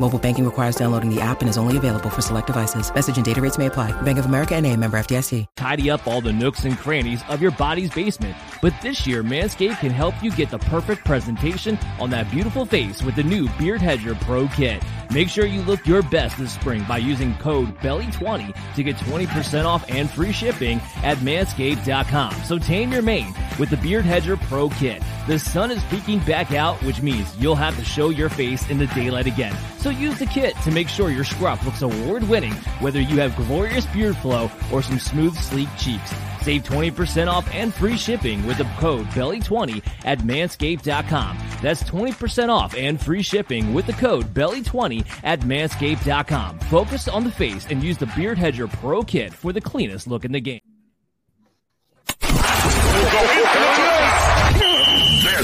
Mobile banking requires downloading the app and is only available for select devices. Message and data rates may apply. Bank of America and a member FDIC. Tidy up all the nooks and crannies of your body's basement. But this year, Manscaped can help you get the perfect presentation on that beautiful face with the new Beard Hedger Pro Kit. Make sure you look your best this spring by using code BELLY20 to get 20% off and free shipping at manscaped.com. So tame your mane with the Beard Hedger Pro Kit. The sun is peeking back out, which means you'll have to show your face in the daylight again. So use the kit to make sure your scruff looks award winning, whether you have glorious beard flow or some smooth, sleek cheeks. Save 20% off and free shipping with the code BELLY20 at manscaped.com. That's 20% off and free shipping with the code BELLY20 at manscaped.com. Focus on the face and use the Beard Hedger Pro Kit for the cleanest look in the game.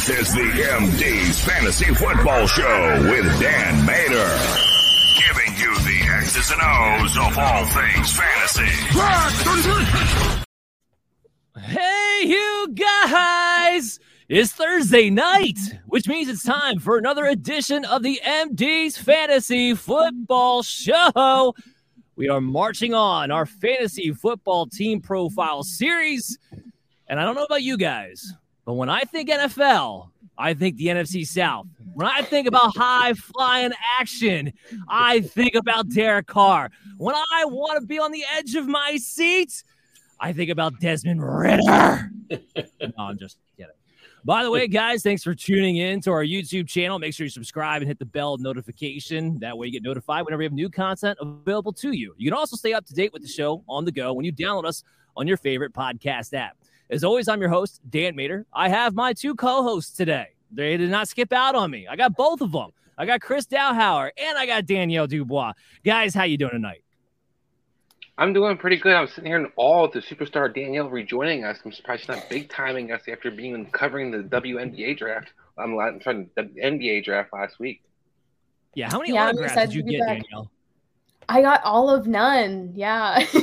This is the MD's Fantasy Football Show with Dan Mater. Giving you the X's and O's of all things fantasy. Hey, you guys! It's Thursday night, which means it's time for another edition of the MD's Fantasy Football Show. We are marching on our fantasy football team profile series. And I don't know about you guys, but when I think NFL, I think the NFC South. When I think about high flying action, I think about Derek Carr. When I want to be on the edge of my seat, I think about Desmond Ridder. no, I'm just kidding. By the way, guys, thanks for tuning in to our YouTube channel. Make sure you subscribe and hit the bell notification. That way you get notified whenever we have new content available to you. You can also stay up to date with the show on the go when you download us on your favorite podcast app. As always, I'm your host, Dan Mater. I have my two co-hosts today. They did not skip out on me. I got both of them. I got Chris Dowhauer and I got Danielle Dubois. Guys, how you doing tonight? I'm doing pretty good. I'm sitting here in awe of the superstar Danielle rejoining us. I'm surprised she's not big timing us after being covering the WNBA draft. I'm trying the NBA draft last week. Yeah, how many Yeah, autographs did you get, back. Danielle? I got all of none. Yeah.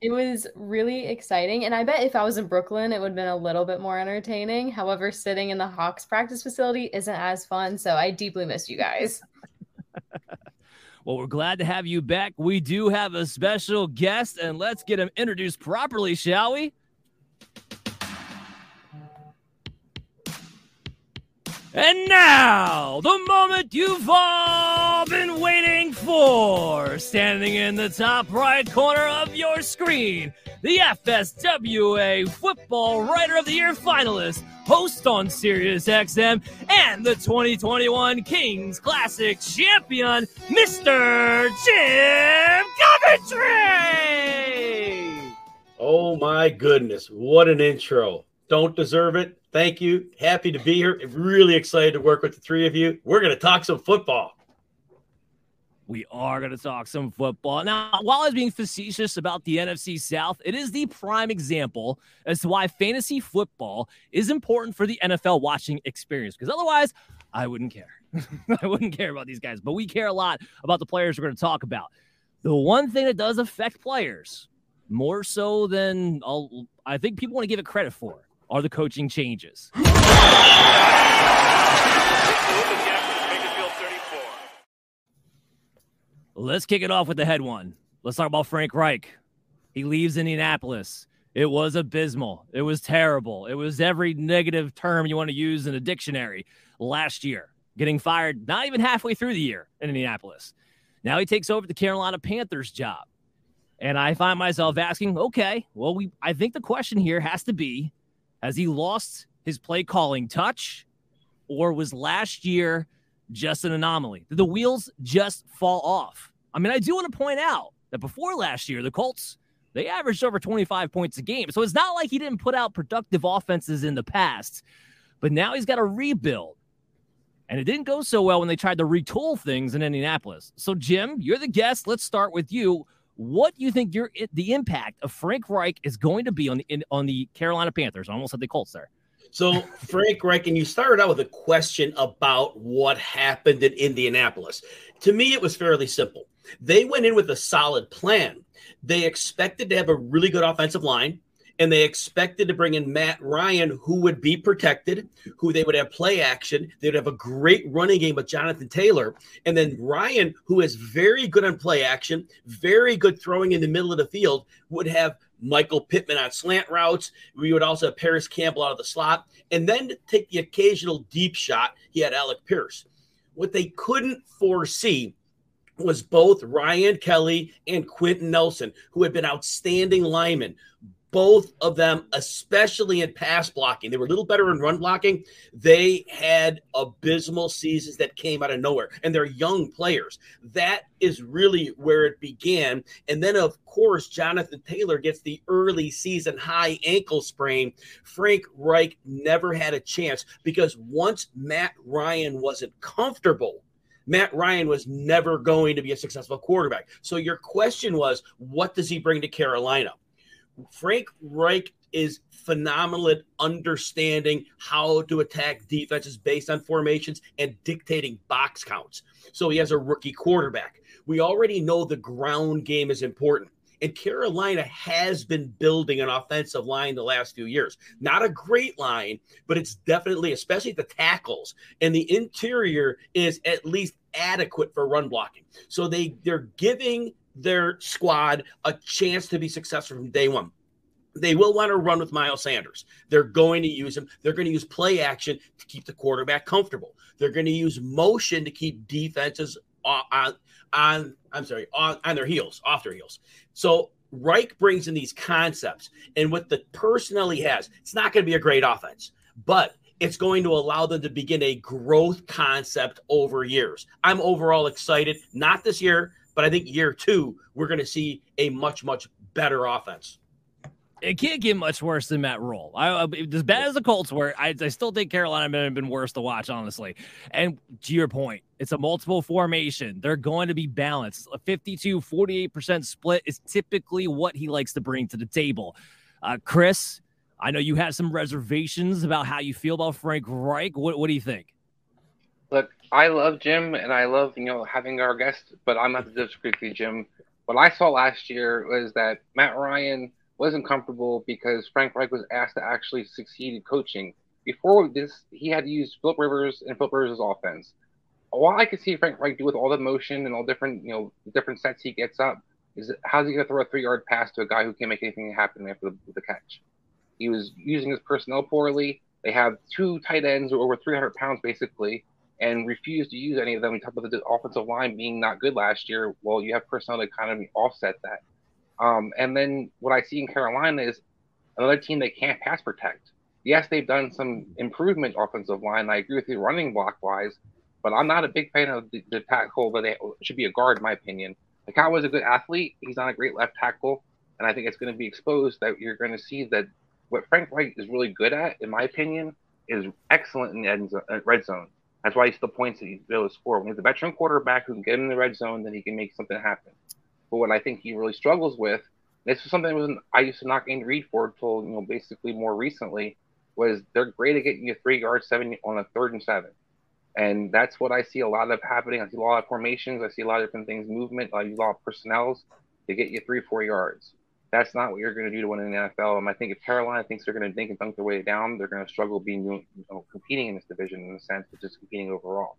it was really exciting. And I bet if I was in Brooklyn, it would have been a little bit more entertaining. However, sitting in the Hawks practice facility isn't as fun. So I deeply missed you guys. Well, we're glad to have you back. We do have a special guest, and let's get him introduced properly, shall we? And now, the moment you've all been waiting for. Standing in the top right corner of your screen, the FSWA Football Writer of the Year finalist, host on Sirius XM, and the 2021 Kings Classic champion, Mr. Jim Coventry! Oh my goodness, what an intro. Don't deserve it. Thank you. Happy to be here. Really excited to work with the three of you. We're going to talk some football. We are going to talk some football. Now, while I was being facetious about the NFC South, it is the prime example as to why fantasy football is important for the NFL watching experience. Because otherwise, I wouldn't care. I wouldn't care about these guys, but we care a lot about the players we're going to talk about. The one thing that does affect players more so than I'll, I think people want to give it credit for are the coaching changes. Let's kick it off with the head one. Let's talk about Frank Reich. He leaves Indianapolis. It was abysmal. It was terrible. It was every negative term you want to use in a dictionary last year. Getting fired not even halfway through the year in Indianapolis. Now he takes over the Carolina Panthers job. And I find myself asking, okay, well, we I think the question here has to be has he lost his play calling touch or was last year just an anomaly? Did the wheels just fall off? I mean, I do want to point out that before last year, the Colts, they averaged over 25 points a game. So it's not like he didn't put out productive offenses in the past, but now he's got to rebuild. And it didn't go so well when they tried to retool things in Indianapolis. So, Jim, you're the guest. Let's start with you. What do you think your the impact of Frank Reich is going to be on the in, on the Carolina Panthers? I almost said the Colts there. So, Frank Reich, and you started out with a question about what happened in Indianapolis. To me, it was fairly simple. They went in with a solid plan. They expected to have a really good offensive line and they expected to bring in Matt Ryan, who would be protected, who they would have play action. They'd have a great running game with Jonathan Taylor. And then Ryan, who is very good on play action, very good throwing in the middle of the field, would have Michael Pittman on slant routes. We would also have Parris Campbell out of the slot. And then take the occasional deep shot, he had Alec Pierce. What they couldn't foresee was both Ryan Kelly and Quenton Nelson, who had been outstanding linemen both of them, especially in pass blocking. They were a little better in run blocking. They had abysmal seasons that came out of nowhere, and they're young players. That is really where it began. And then, of course, Jonathan Taylor gets the early season high ankle sprain. Frank Reich never had a chance because once Matt Ryan wasn't comfortable, Matt Ryan was never going to be a successful quarterback. So your question was, what does he bring to Carolina? Frank Reich is phenomenal at understanding how to attack defenses based on formations and dictating box counts. So he has a rookie quarterback. We already know the ground game is important. And Carolina has been building an offensive line the last few years. Not a great line, but it's definitely, especially the tackles. And the interior is at least adequate for run blocking. So they they're giving their squad a chance to be successful from day one. They will want to run with Miles Sanders. They're going to use him. They're going to use play action to keep the quarterback comfortable. They're going to use motion to keep defenses on, on, I'm sorry, on, on their heels, off their heels. So Reich brings in these concepts, and with the personnel he has, it's not going to be a great offense, but it's going to allow them to begin a growth concept over years. I'm overall excited, not this year, but I think year two, we're going to see a much, much better offense. It can't get much worse than Matt Rhule. I, as bad as the Colts were, I, I still think Carolina may have been worse to watch, honestly. And to your point, it's a multiple formation. They're going to be balanced. A 52 48% split is typically what he likes to bring to the table. Uh, Chris, I know you have some reservations about how you feel about Frank Reich. What, what do you think? I love Jim and I love, you know, having our guest, but I'm not the you, Jim. What I saw last year was that Matt Ryan wasn't comfortable because Frank Reich was asked to actually succeed in coaching. Before this, he had to use Philip Rivers and Philip Rivers' offense. While I could see Frank Reich do with all the motion and all different, you know, different sets he gets up, is how's he going to throw a three-yard pass to a guy who can't make anything happen after the, the catch? He was using his personnel poorly. They have two tight ends over 300 pounds basically, and refuse to use any of them. We talked about the offensive line being not good last year. Well, you have personnel to kind of offset that. Um, and then what I see in Carolina is another team that can't pass protect. Yes, they've done some improvement offensive line. I agree with you running block wise, but I'm not a big fan of the, the tackle that they should be a guard, in my opinion. The Cowboy's a good athlete. He's not a great left tackle, and I think it's going to be exposed that you're going to see that what Frank Reich is really good at, in my opinion, is excellent in the uh, red zone. That's why he's still points that he's able to score. When he's a veteran quarterback who can get in the red zone, then he can make something happen. But what I think he really struggles with, this is something that I used to knock Andy Reid for until you know basically more recently, was they're great at getting you three yards, seven on a third and seven. And that's what I see a lot of happening. I see a lot of formations. I see a lot of different things, movement. I use a lot of personnels to get you three, four yards. That's not what you're going to do to win in the NFL. And I think if Carolina thinks they're going to dink and dunk their way down, they're going to struggle being you know, competing in this division in a sense, but just competing overall.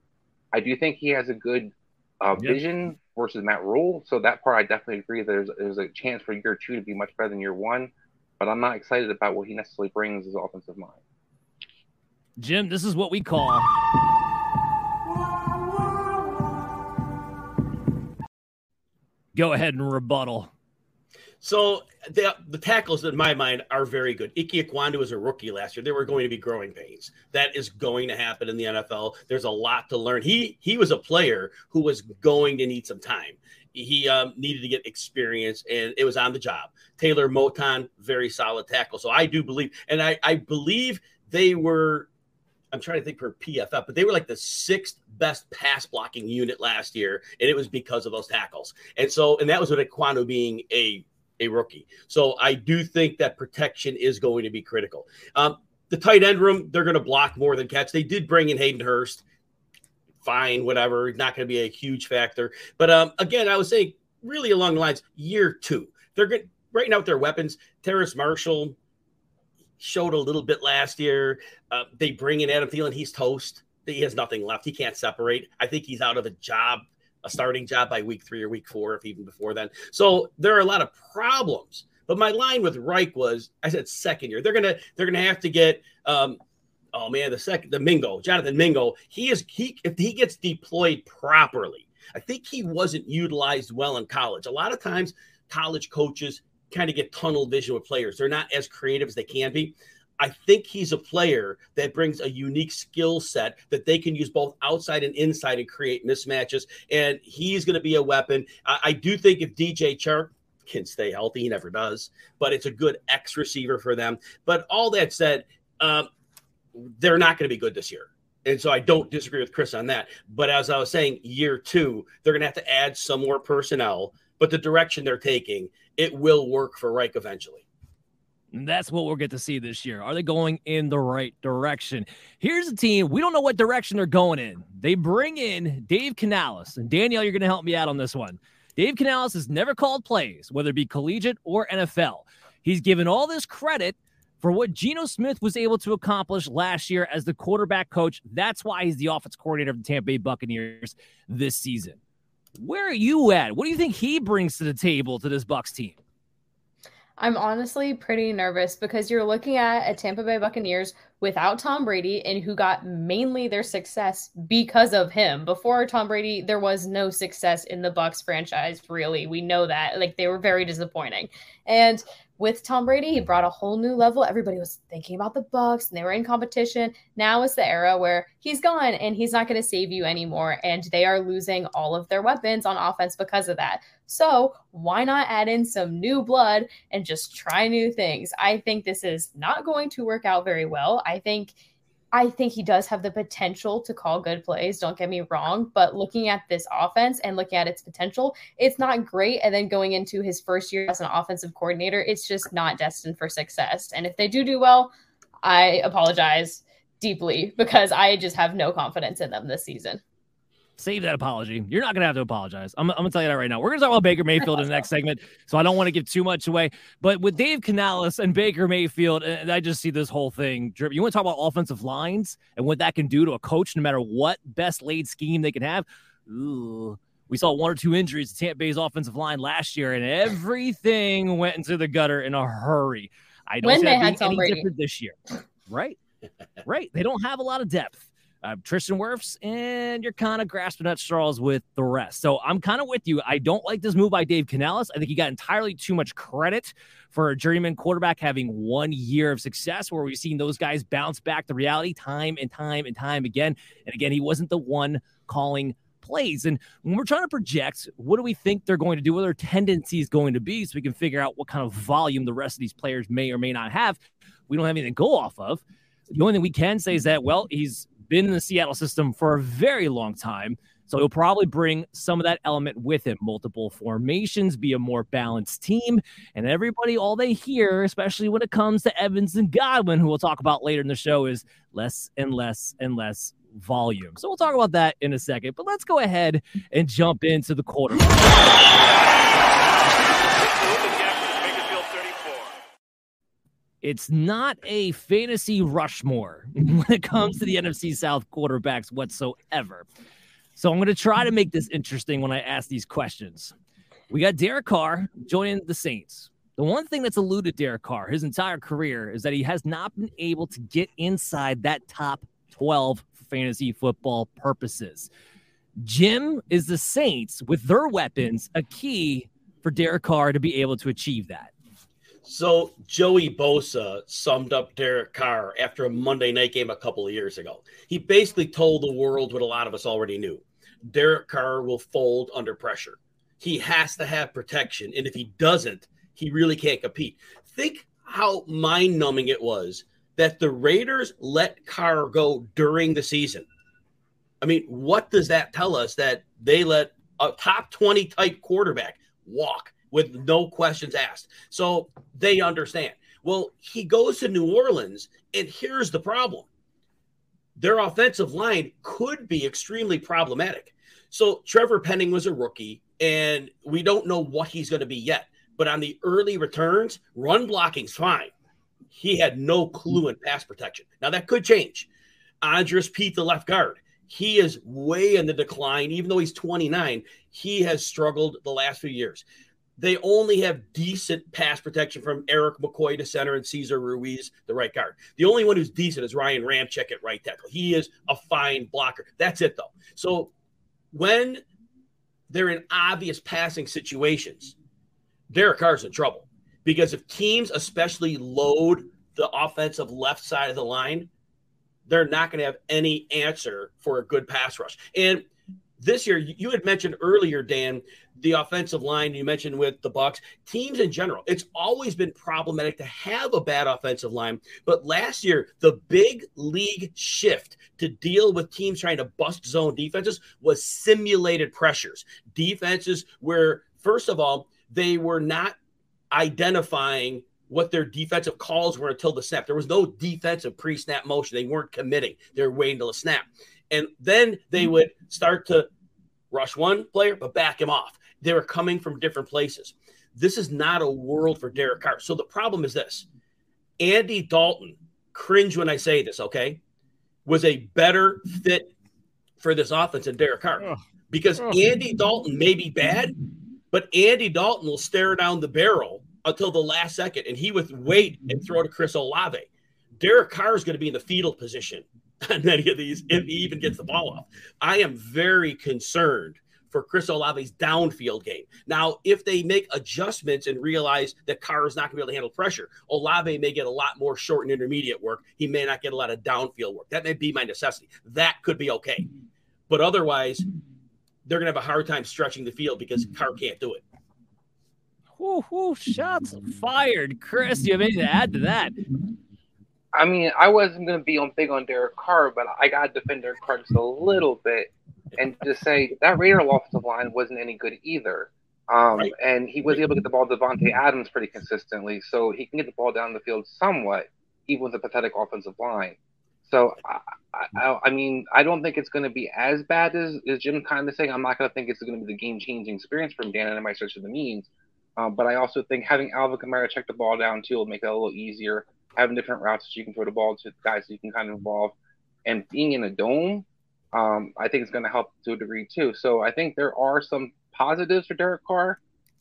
I do think he has a good uh, yep. vision versus Matt Rhule. So that part I definitely agree. There's there's a chance for year two to be much better than year one, but I'm not excited about what he necessarily brings as offensive mind. Jim, this is what we call. Go ahead and rebuttal. So the, the tackles in my mind are very good. Ike Ekwonu was a rookie last year. There were going to be growing pains. That is going to happen in the NFL. There's a lot to learn. He he was a player who was going to need some time. He um, needed to get experience, and it was on the job. Taylor Moton, very solid tackle. So I do believe, and I, I believe they were I'm trying to think for PFF, but they were like the sixth best pass blocking unit last year, and it was because of those tackles. And so, and that was with Ekwonu being a a rookie. So I do think that protection is going to be critical. Um, the tight end room, they're going to block more than catch. They did bring in Hayden Hurst. Fine, whatever. Not going to be a huge factor. But um, again, I was saying really along the lines year two. They're good right now their weapons. Terrace Marshall showed a little bit last year. Uh, they bring in Adam Thielen. He's toast. He has nothing left. He can't separate. I think he's out of a job a starting job by week three or week four, if even before then. So there are a lot of problems. But my line with Reich was, I said second year. They're gonna they're gonna have to get um, oh man, the second the Mingo, Jonathan Mingo. He is he if he gets deployed properly. I think he wasn't utilized well in college. A lot of times college coaches kind of get tunnel vision with players. They're not as creative as they can be. I think he's a player that brings a unique skill set that they can use both outside and inside and create mismatches. And he's going to be a weapon. I, I do think if DJ Chark can stay healthy, he never does, but it's a good X receiver for them. But all that said, um, they're not going to be good this year. And so I don't disagree with Chris on that. But as I was saying, year two, they're going to have to add some more personnel. But the direction they're taking, it will work for Reich eventually. And that's what we'll get to see this year. Are they going in the right direction? Here's a team. We don't know what direction they're going in. They bring in Dave Canales. And Danielle, you're going to help me out on this one. Dave Canales has never called plays, whether it be collegiate or NFL. He's given all this credit for what Geno Smith was able to accomplish last year as the quarterback coach. That's why he's the offense coordinator of the Tampa Bay Buccaneers this season. Where are you at? What do you think he brings to the table to this Bucs team? I'm honestly pretty nervous because you're looking at a Tampa Bay Buccaneers without Tom Brady and who got mainly their success because of him. Before Tom Brady, there was no success in the Bucs franchise, really. We know that. Like they were very disappointing. And with Tom Brady, he brought a whole new level. Everybody was thinking about the Bucs and they were in competition. Now is the era where he's gone and he's not going to save you anymore and they are losing all of their weapons on offense because of that. So, why not add in some new blood and just try new things? I think this is not going to work out very well. I think I think he does have the potential to call good plays, don't get me wrong, but looking at this offense and looking at its potential, it's not great. And then going into his first year as an offensive coordinator, it's just not destined for success. And if they do do well, I apologize deeply because I just have no confidence in them this season save that apology. You're not going to have to apologize. I'm, I'm going to tell you that right now. We're going to talk about Baker Mayfield in the next segment, so I don't want to give too much away. But with Dave Canales and Baker Mayfield, and I just see this whole thing. You want to talk about offensive lines and what that can do to a coach, no matter what best laid scheme they can have. Ooh. We saw one or two injuries to Tampa Bay's offensive line last year, and everything went into the gutter in a hurry. I don't when see they that had being any different this year. Right, right. They don't have a lot of depth uh, Tristan Wirfs, and you're kind of grasping at straws with the rest. So I'm kind of with you. I don't like this move by Dave Canales. I think he got entirely too much credit for a journeyman quarterback having one year of success where we've seen those guys bounce back to reality time and time and time again. And again, he wasn't the one calling plays. And when we're trying to project, what do we think they're going to do? What their tendency is going to be so we can figure out what kind of volume the rest of these players may or may not have. We don't have anything to go off of. The only thing we can say is that, well, he's been in the Seattle system for a very long time. So he'll probably bring some of that element with him. Multiple formations, be a more balanced team. And everybody, all they hear, especially when it comes to Evans and Godwin, who we'll talk about later in the show, is less and less and less volume. So we'll talk about that in a second. But let's go ahead and jump into the quarter. It's not a fantasy Rushmore when it comes to the NFC South quarterbacks whatsoever. So I'm going to try to make this interesting when I ask these questions. We got Derek Carr joining the Saints. The one thing that's eluded Derek Carr his entire career is that he has not been able to get inside that top 12 for fantasy football purposes. Jim is the Saints with their weapons a key for Derek Carr to be able to achieve that. So Joey Bosa summed up Derek Carr after a Monday night game a couple of years ago. He basically told the world what a lot of us already knew. Derek Carr will fold under pressure. He has to have protection, and if he doesn't, he really can't compete. Think how mind-numbing it was that the Raiders let Carr go during the season. I mean, what does that tell us that they let a top 20 type quarterback walk with no questions asked? So they understand. Well, he goes to New Orleans, and here's the problem their offensive line could be extremely problematic. So Trevor Penning was a rookie, and we don't know what he's going to be yet. But on the early returns, run blocking's fine. He had no clue in pass protection. Now that could change. Andrus Peat, the left guard, he is way in the decline. Even though he's 29, he has struggled the last few years. They only have decent pass protection from Erik McCoy to center and Cesar Ruiz, the right guard. The only one who's decent is Ryan Ramczyk at right tackle. He is a fine blocker. That's it, though. So when they're in obvious passing situations, Derek Carr's in trouble because if teams especially load the offensive left side of the line, they're not going to have any answer for a good pass rush. And this year, you had mentioned earlier, Dan, the offensive line you mentioned with the Bucs teams in general. It's always been problematic to have a bad offensive line, but last year the big league shift to deal with teams trying to bust zone defenses was simulated pressures. Defenses where first of all, they were not identifying what their defensive calls were until the snap. There was no defensive pre-snap motion. They weren't committing. They were waiting till the snap. And then they mm-hmm. would start to rush one player, but back him off. They were coming from different places. This is not a world for Derek Carr. So the problem is this Andy Dalton, cringe when I say this, okay, was a better fit for this offense than Derek Carr. Because Andy Dalton may be bad, but Andy Dalton will stare down the barrel until the last second, and he would wait and throw to Chris Olave. Derek Carr is going to be in the fetal position on many of these if he even gets the ball off. I am very concerned for Chris Olave's downfield game. Now, if they make adjustments and realize that Carr is not going to be able to handle pressure, Olave may get a lot more short and intermediate work. He may not get a lot of downfield work. That may be my necessity. That could be okay. But otherwise, they're going to have a hard time stretching the field because Carr can't do it. Whoo, whoo, shots fired. Chris, do you have anything to add to that? I mean, I wasn't going to be on big on Derek Carr, but I got to defend Derek Carr just a little bit and just say that Raider offensive line wasn't any good either. Um, right. And he was able to get the ball to Davante Adams pretty consistently, so he can get the ball down the field somewhat, even with a pathetic offensive line. So, I, I, I mean, I don't think it's going to be as bad as, as Jim kind of saying. I'm not going to think it's going to be the game changing experience from Dan and I might search of the means. Um, but I also think having Alvin Kamara check the ball down too will make it a little easier. Having different routes that you can throw the ball to the guys that you can kind of involve, and being in a dome, um, I think it's going to help to a degree too. So I think there are some positives for Derek Carr,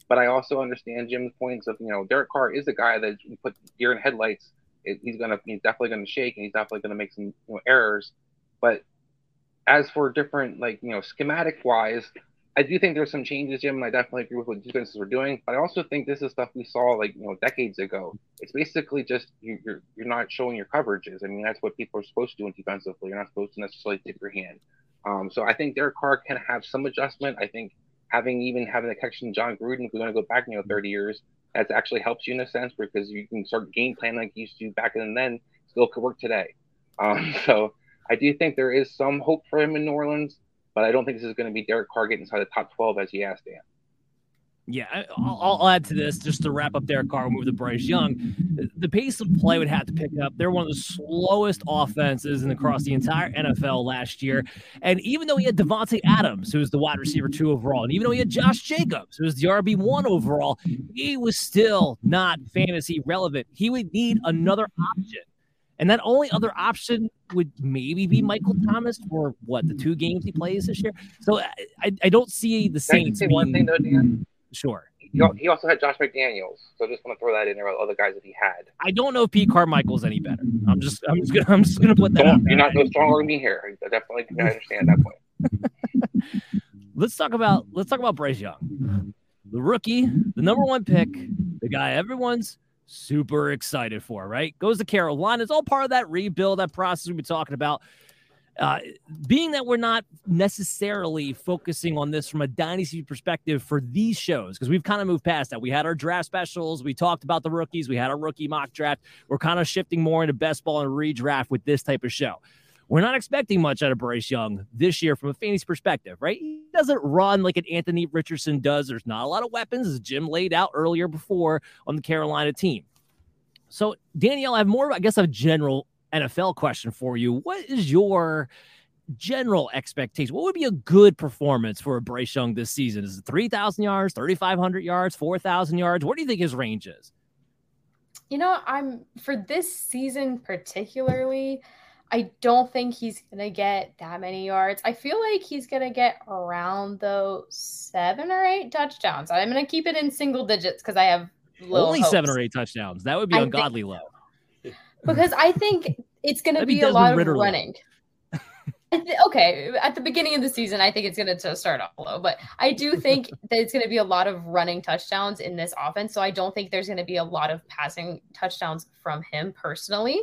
but I also understand Jim's points of you know Derek Carr is a guy that you put deer in headlights. It, he's gonna he's definitely gonna shake and he's definitely gonna make some you know, errors. But as for different like you know schematic wise, I do think there's some changes, Jim, and I definitely agree with what defenses were doing. But I also think this is stuff we saw like you know decades ago. It's basically just you, you're you're not showing your coverages. I mean, that's what people are supposed to do defensively. You're not supposed to necessarily tip your hand. Um, so I think Derek Carr can have some adjustment. I think having even having the connection Jon Gruden, if we're going to go back, you know, 30 years, that actually helps you in a sense because you can start game plan like you used to back then. Then still could work today. Um, so I do think there is some hope for him in New Orleans but I don't think this is going to be Derek Carr getting inside the top 12 as he asked Dan. Yeah, I'll, I'll, add to this just to wrap up Derek Carr, move to Bryce Young. The pace of play would have to pick up. They're one of the slowest offenses in across the entire NFL last year. And even though he had Davante Adams, who was the wide receiver two overall, and even though he had Josh Jacobs, who was the RB one overall, he was still not fantasy relevant. He would need another option. And that only other mm-hmm. option would maybe be Michael mm-hmm. Thomas for what the two games he plays this year. So I, I don't see the Saints. Being, one thing though, Dan. Sure. He also had Josh McDaniels, so I just want to throw that in there with other guys that he had. I don't know if Pete Carmichael's any better. I'm just, I'm just gonna, I'm just gonna put that. Don't, you're not no stronger than me here. I definitely I understand that point. let's talk about, let's talk about Bryce Young, the rookie, the number one pick, the guy everyone's super excited for, right? Goes to Carolina. It's all part of that rebuild, that process we've been talking about. Uh, being that we're not necessarily focusing on this from a dynasty perspective for these shows, because we've kind of moved past that. We had our draft specials, we talked about the rookies, we had our rookie mock draft. We're kind of shifting more into best ball and redraft with this type of show. We're not expecting much out of Bryce Young this year from a fantasy perspective, right? He doesn't run like an Anthony Richardson does. There's not a lot of weapons, as Jim laid out earlier before on the Carolina team. So, Danielle, I have more, I guess, a general NFL question for you. What is your general expectation? What would be a good performance for a Bryce Young this season? Is it 3,000 yards, 3,500 yards, 4,000 yards? What do you think his range is? You know, I'm for this season particularly, I don't think he's going to get that many yards. I feel like he's going to get around though seven or eight touchdowns. I'm going to keep it in single digits because I have only hopes. seven or eight touchdowns. That would be I ungodly think, low. Because I think it's going to be be, a lot of Ritter low. running. Okay, at the beginning of the season, I think it's going to start off low, but I do think that it's going to be a lot of running touchdowns in this offense. So I don't think there's going to be a lot of passing touchdowns from him personally.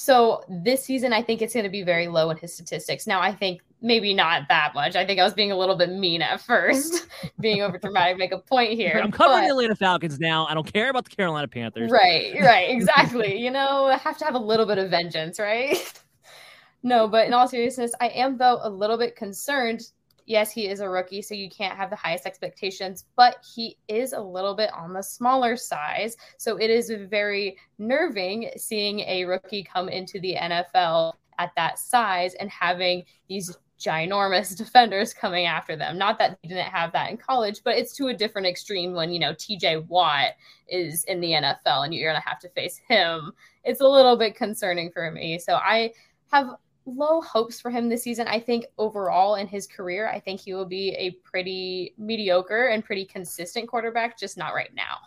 So this season, I think it's going to be very low in his statistics. Now, I think maybe not that much. I think I was being a little bit mean at first, being over dramatic, make a point here. I'm covering but- the Atlanta Falcons now. I don't care about the Carolina Panthers. Right, right, exactly. you know, I have to have a little bit of vengeance, right? no, but in all seriousness, I am though a little bit concerned. Yes, he is a rookie, so you can't have the highest expectations, but he is a little bit on the smaller size. So it is very nerving seeing a rookie come into the NFL at that size and having these ginormous defenders coming after them. Not that they didn't have that in college, but it's to a different extreme when, you know, TJ Watt is in the NFL and you're going to have to face him. It's a little bit concerning for me. So I have low hopes for him this season. I think overall in his career, I think he will be a pretty mediocre and pretty consistent quarterback, just not right now.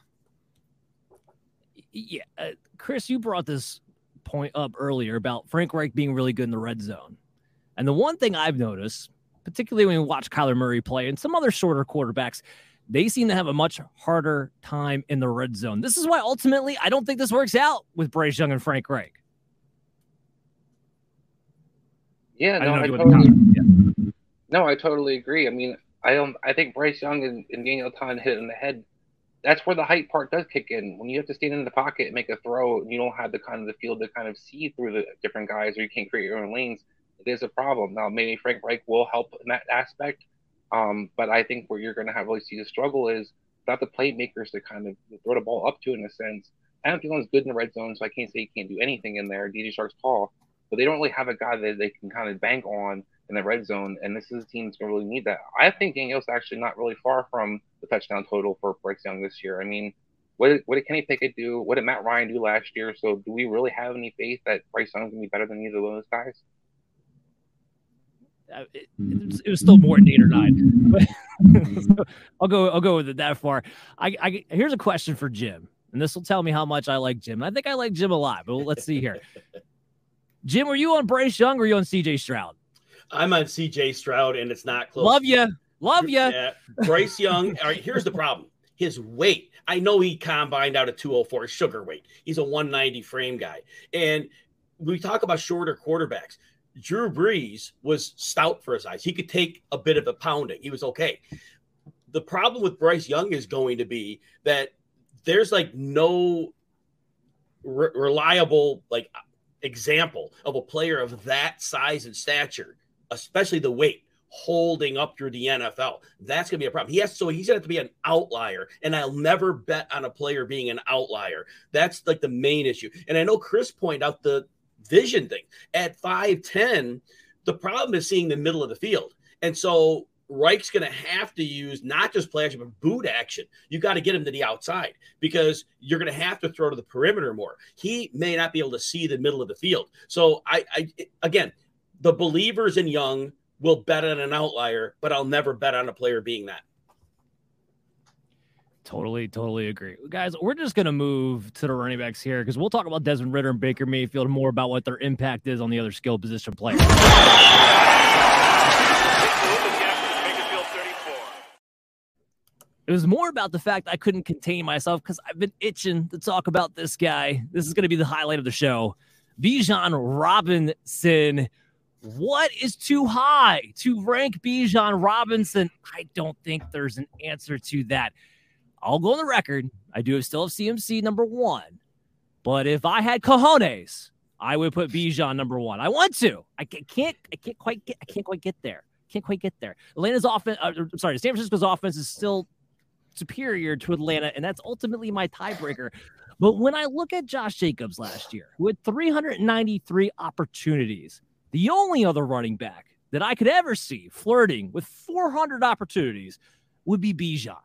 Yeah, uh, Chris, you brought this point up earlier about Frank Reich being really good in the red zone. And the one thing I've noticed, particularly when you watch Kyler Murray play and some other shorter quarterbacks, they seem to have a much harder time in the red zone. This is why ultimately I don't think this works out with Bryce Young and Frank Reich. Yeah, no, I if you want to totally. Yeah. no, I totally agree. I mean, I don't. I think Bryce Young and, and Daniel Ton hit in the head. That's where the height part does kick in. When you have to stand in the pocket and make a throw, and you don't have the kind of the field to kind of see through the different guys, or you can't create your own lanes. It is a problem. Now, maybe Frank Reich will help in that aspect, um, but I think where you're going to have really see the struggle is without the playmakers to kind of throw the ball up to in a sense. I don't Adam Thielen's good in the red zone, so I can't say he can't do anything in there. DJ Chark's tall, but they don't really have a guy that they can kind of bank on in the red zone, and this is a team that's going to really need that. I think Daniel's actually not really far from the touchdown total for Bryce Young this year. I mean, what did, what did Kenny Pickett do? What did Matt Ryan do last year? So do we really have any faith that Bryce Young's going to be better than either of those guys? Uh, it, it, was, still more than eight or nine. But so I'll go. I'll go with it that far. I, I here's a question for Jim, and this will tell me how much I like Jim. I think I like Jim a lot, but let's see here. Jim, were you on Bryce Young or you on C.J. Stroud? I'm on CJ Stroud, and it's not close. Love you, love you. Yeah. Bryce Young. All right, here's the problem. His weight. I know he combined out at 204 sugar weight. He's a 190 frame guy. And we talk about shorter quarterbacks. Drew Brees was stout for his size. He could take a bit of a pounding. He was okay. The problem with Bryce Young is going to be that there's like no re- reliable like example of a player of that size and stature, especially the weight holding up through the NFL. That's going to be a problem. He has so he's going to to be an outlier, and I'll never bet on a player being an outlier. That's like the main issue. And I know Chris pointed out the vision thing at 5'10. The problem is seeing the middle of the field. And so Reich's going to have to use not just play action, but boot action. You got to get him to the outside because you're going to have to throw to the perimeter more. He may not be able to see the middle of the field. So I, I again, the believers in Young will bet on an outlier, but I'll never bet on a player being that. Totally, totally agree. Guys, we're just going to move to the running backs here because we'll talk about Desmond Ridder and Baker Mayfield more about what their impact is on the other skill position players. It was more about the fact I couldn't contain myself because I've been itching to talk about this guy. This is going to be the highlight of the show. Bijan Robinson. What is too high to rank Bijan Robinson? I don't think there's an answer to that. I'll go on the record. I do still have CMC number one. But if I had cojones, I would put Bijan number one. I want to. I can't. I can't quite get. I can't quite get there. Can't quite get there. Atlanta's offense. Uh, sorry, San Francisco's offense is still superior to Atlanta, and that's ultimately my tiebreaker. But when I look at Josh Jacobs last year, who had 393 opportunities, the only other running back that I could ever see flirting with 400 opportunities would be Bijan.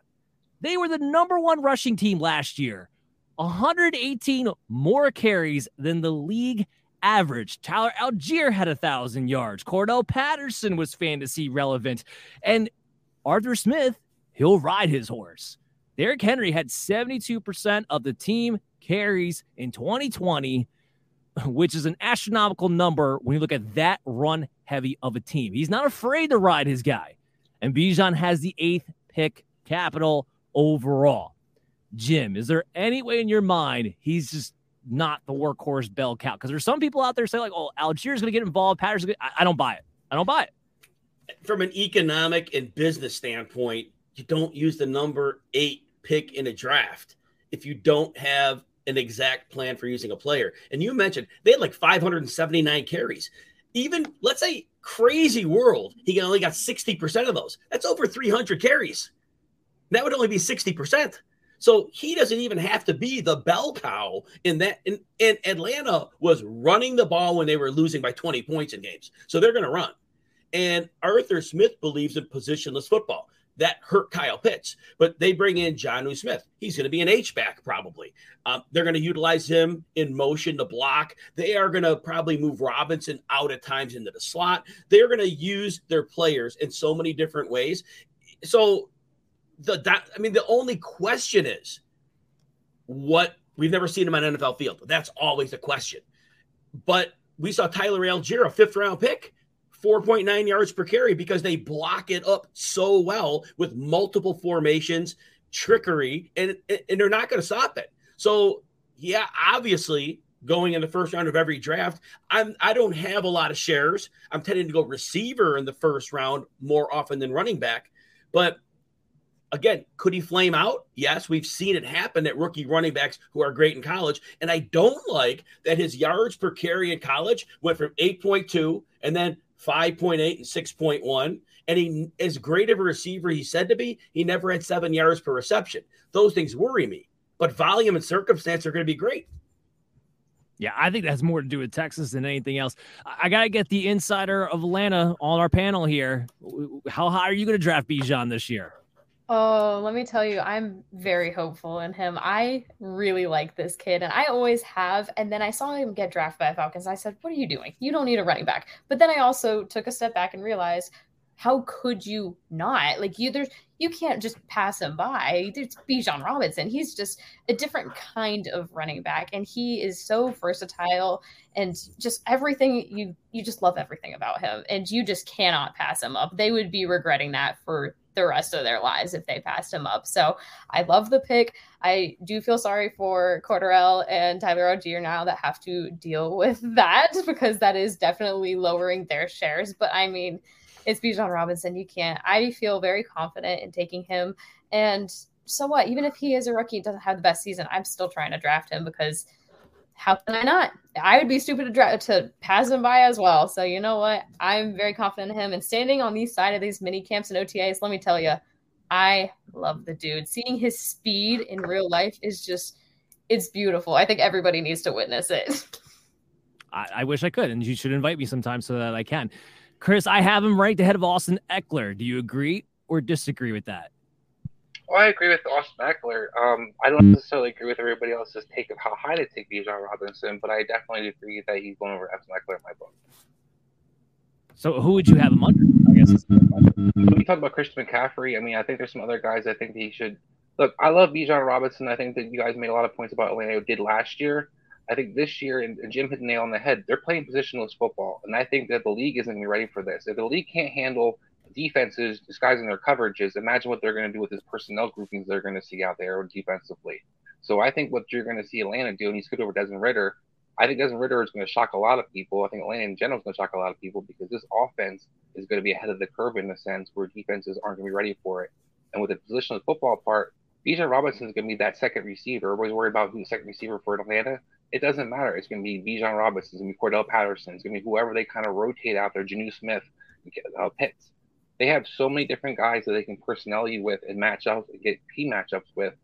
They were the number one rushing team last year, 118 more carries than the league average. Tyler Allgeier had a thousand yards. Cordarrelle Patterson was fantasy relevant, and Arthur Smith he'll ride his horse. Derrick Henry had 72% of the team carries in 2020, which is an astronomical number when you look at that run heavy of a team. He's not afraid to ride his guy. And Bijan has the eighth pick capital overall. Jim, is there any way in your mind he's just not the workhorse bell cow? Because there's some people out there saying, like, "Oh, Allgeier's going to get involved." Patterson's. I, I don't buy it. I don't buy it. From an economic and business standpoint, you don't use the number eight pick in a draft if you don't have an exact plan for using a player. And you mentioned they had like 579 carries. Even let's say crazy world, he only got 60% of those. That's over 300 carries. That would only be 60%. So he doesn't even have to be the bell cow in that. And, and Atlanta was running the ball when they were losing by 20 points in games. So they're going to run. And Arthur Smith believes in positionless football that hurt Kyle Pitts. But they bring in Jonnu Smith. He's going to be an H back probably. Um, they're going to utilize him in motion to block. They are going to probably move Robinson out at times into the slot. They're going to use their players in so many different ways. So the that I mean the only question is what we've never seen him on NFL field. That's always the question. But we saw Tyler Allgeier, a fifth round pick 4.9 yards per carry because they block it up so well with multiple formations, trickery, and, and they're not going to stop it. So, yeah, obviously, going in the first round of every draft, I'm I don't have a lot of shares. I'm tending to go receiver in the first round more often than running back. But again, could he flame out? Yes, we've seen it happen at rookie running backs who are great in college. And I don't like that his yards per carry in college went from 8.2 and then 5.8 and 6.1. And he, as great of a receiver he said to be, he never had seven yards per reception. Those things worry me. But volume and circumstance are going to be great. Yeah, I think that has more to do with Texas than anything else. I got to get the insider of Atlanta on our panel here. How high are you going to draft Bijan this year? Oh, let me tell you, I'm very hopeful in him. I really like this kid, and I always have. And then I saw him get drafted by the Falcons. I said, What are you doing? You don't need a running back. But then I also took a step back and realized, how could you not? Like you there's you can't just pass him by. It's Bijan Robinson. He's just a different kind of running back. And he is so versatile and just everything you you just love everything about him. And you just cannot pass him up. They would be regretting that for the rest of their lives if they passed him up. So I love the pick. I do feel sorry for Cordarrelle and Tyler Allgeier now that have to deal with that because that is definitely lowering their shares. But I mean, it's Bijan Robinson. You can't. I feel very confident in taking him. And so what? Even if he is a rookie, doesn't have the best season, I'm still trying to draft him because – how can I not? I would be stupid to dra- to pass him by as well. So you know what? I'm very confident in him. And standing on these side of these mini camps and OTAs, let me tell you, I love the dude. Seeing his speed in real life is just it's beautiful. I think everybody needs to witness it. I, I wish I could, and you should invite me sometime so that I can. Chris, I have him ranked ahead of Austin Ekeler. Do you agree or disagree with that? Well, I agree with Austin Ekeler. Um, I don't necessarily agree with everybody else's take of how high to take Bijan Robinson, but I definitely agree that he's going over Austin Ekeler in my book. So who would you have him under? I guess. When we talk about Christian McCaffrey, I mean, I think there's some other guys I think that he should look. I love Bijan Robinson. I think that you guys made a lot of points about Atlanta did last year. I think this year, and Jim hit the nail on the head. They're playing positionless football, and I think that the league isn't ready for this. If the league can't handle defenses disguising their coverages, imagine what they're going to do with his personnel groupings they're going to see out there defensively. So I think what you're going to see Atlanta do, and he's good over Desmond Ridder. I think Desmond Ridder is going to shock a lot of people. I think Atlanta in general is going to shock a lot of people because this offense is going to be ahead of the curve in a sense where defenses aren't going to be ready for it. And with the position of football part, Bijan Robinson is going to be that second receiver. Everybody's worried about who's the second receiver for Atlanta. it doesn't matter. It's going to be Bijan Robinson, it's going to be Cordarrelle Patterson, it's going to be whoever they kind of rotate out there, Jonnu Smith, uh, Pitts. They have so many different guys that they can personality with and match up, and get key matchups with.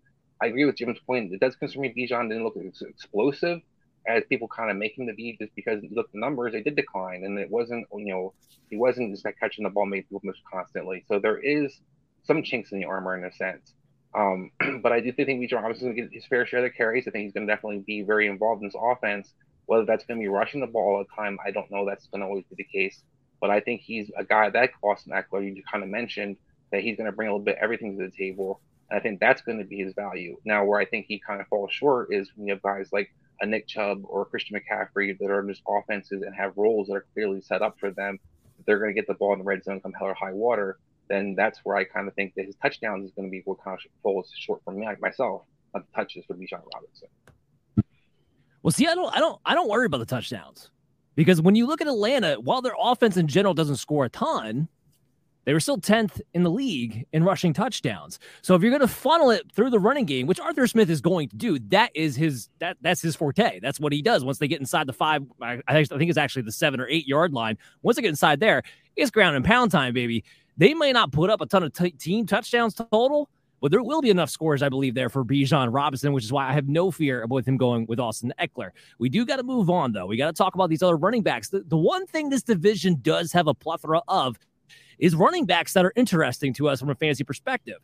I agree with Jim's point. It does concern me Bijan didn't look as explosive as people kind of make him to be just because look the numbers they did decline and it wasn't you know he wasn't just like catching the ball made people miss constantly. So there is some chinks in the armor in a sense. Um, but I do think Bijan Robinson going to get his fair share of the carries. I think he's going to definitely be very involved in this offense. Whether that's going to be rushing the ball all the time, I don't know. That's going to always be the case. But I think he's a guy that Austin Ekeler, you kind of mentioned, that he's going to bring a little bit everything to the table. And I think that's going to be his value. Now, where I think he kind of falls short is when you have guys like a Nick Chubb or Christian McCaffrey that are just offenses and have roles that are clearly set up for them. They're going to get the ball in the red zone come hell or high water then that's where I kind of think that his touchdowns is going to be what kind of falls short for me like myself. Not the touches for Bijan Robinson. Well, see, I don't, I don't, I don't worry about the touchdowns because when you look at Atlanta, while their offense in general doesn't score a ton, they were still 10th in the league in rushing touchdowns. So if you're going to funnel it through the running game, which Arthur Smith is going to do, that is his that that's his forte. That's what he does. Once they get inside the five, I, I think it's actually the seven or eight yard line. Once they get inside there, it's ground and pound time, baby. They may not put up a ton of t- team touchdowns total, but there will be enough scores, I believe, there for Bijan Robinson, which is why I have no fear with him going with Austin Ekeler. We do got to move on, though. We got to talk about these other running backs. The, the one thing this division does have a plethora of is running backs that are interesting to us from a fantasy perspective.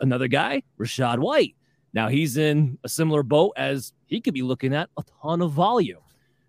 Another guy, Rachaad White. Now he's in a similar boat as he could be looking at a ton of volume.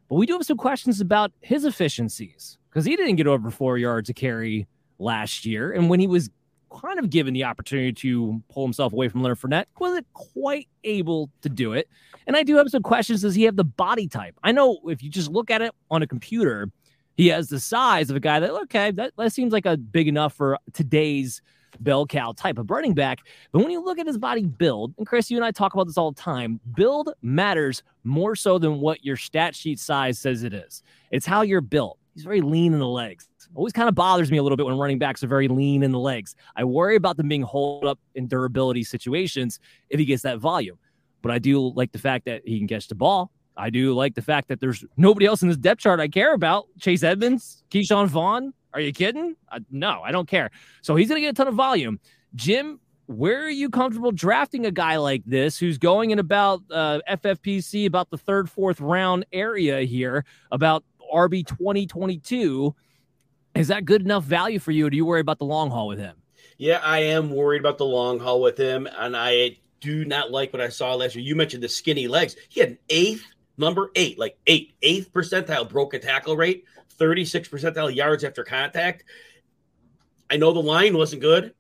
But we do have some questions about his efficiencies because he didn't get over four yards a carry last year. And when he was kind of given the opportunity to pull himself away from Leonard Fournette, wasn't quite able to do it. And I do have some questions. Does he have the body type? I know if you just look at it on a computer, he has the size of a guy that, okay, that, that seems like a big enough for today's bell cow type of running back. But when you look at his body build, and Chris, you and I talk about this all the time, build matters more so than what your stat sheet size says it is. It's how you're built. He's very lean in the legs. Always kind of bothers me a little bit when running backs are very lean in the legs. I worry about them being holed up in durability situations if he gets that volume. But I do like the fact that he can catch the ball. I do like the fact that there's nobody else in this depth chart I care about. Chase Edmonds, Ke'Shawn Vaughn. Are you kidding? Uh, no, I don't care. So he's going to get a ton of volume. Jim, where are you comfortable drafting a guy like this who's going in about uh, FFPC, about the third, fourth round area here, about RB 2022. Is that good enough value for you? Or do you worry about the long haul with him? Yeah, I am worried about the long haul with him. And I do not like what I saw last year. You mentioned the skinny legs. He had an eighth, number eight, like eight, eighth percentile broken tackle rate, 36 percentile yards after contact. I know the line wasn't good,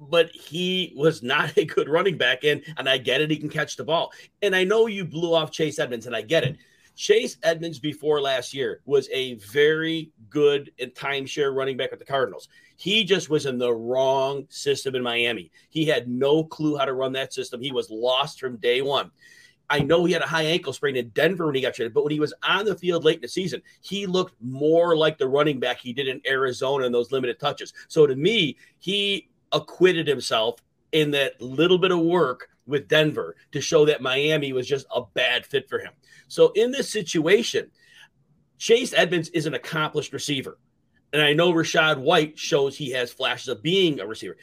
but he was not a good running back in, and I get it. He can catch the ball. And I know you blew off Chase Edmonds, and I get it. Chase Edmonds before last year was a very good and timeshare running back with the Cardinals. He just was in the wrong system in Miami. He had no clue how to run that system. He was lost from day one. I know he had a high ankle sprain in Denver when he got traded, but when he was on the field late in the season, he looked more like the running back he did in Arizona in those limited touches. So to me, he acquitted himself in that little bit of work with Denver to show that Miami was just a bad fit for him. So in this situation, Chase Edmonds is an accomplished receiver. And I know Rachaad White shows he has flashes of being a receiver.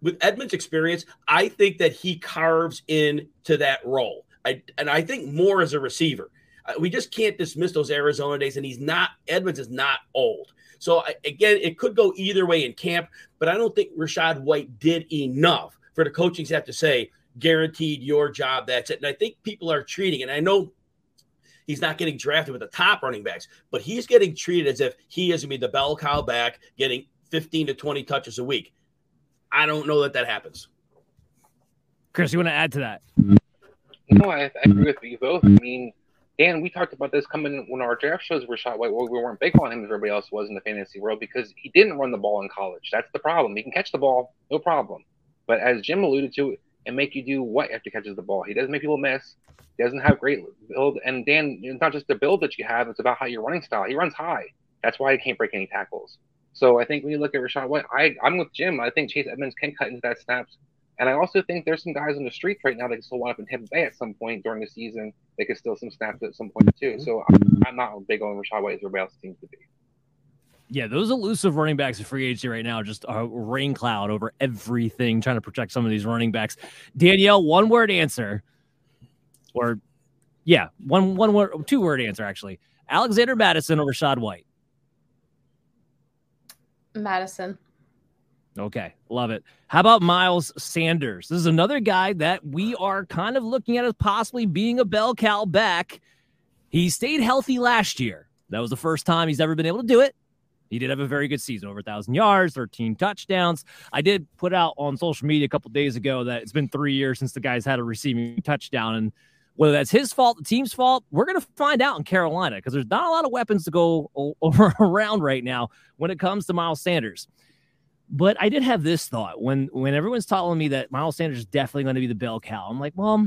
With Edmonds' experience, I think that he carves into that role. I, and I think more as a receiver. Uh, we just can't dismiss those Arizona days. And he's not, Edmonds is not old. So I, again, it could go either way in camp, but I don't think Rachaad White did enough for the coaching staff to say, guaranteed your job. That's it. And I think people are treating, and I know he's not getting drafted with the top running backs, but he's getting treated as if he is going to be the bell cow back, getting 15 to 20 touches a week. I don't know that that happens. Chris, you want to add to that? No, I, I agree with you both. I mean, Dan, we talked about this coming when our draft shows were shot. White. Well, we weren't big on him as everybody else was in the fantasy world because he didn't run the ball in college. That's the problem. He can catch the ball, no problem. But as Jim alluded to, and make you do what after he catches the ball. He doesn't make people miss. He doesn't have great build. And Dan, it's not just the build that you have; it's about how your running style. He runs high. That's why he can't break any tackles. So I think when you look at Rachaad White, I, I'm with Jim. I think Chase Edmonds can cut into that snaps. And I also think there's some guys on the streets right now that can still wind up in Tampa Bay at some point during the season they could steal some snaps at some point too. Mm-hmm. So I'm, I'm not big on Rachaad White as everybody else seems to be. Yeah, those elusive running backs of free agency right now just a rain cloud over everything, trying to protect some of these running backs. Danielle, one word answer, or yeah, one one word, two word answer actually. Alexander Mattison or Rachaad White. Mattison. Okay, love it. How about Miles Sanders? This is another guy that we are kind of looking at as possibly being a bell cow back. He stayed healthy last year. That was the first time he's ever been able to do it. He did have a very good season, over a thousand yards, 13 touchdowns. I did put out on social media a couple days ago that it's been three years since the guy's had a receiving touchdown. And whether that's his fault, the team's fault, we're going to find out in Carolina because there's not a lot of weapons to go over around right now when it comes to Miles Sanders. But I did have this thought when when everyone's telling me that Miles Sanders is definitely going to be the bell cow. I'm like, well,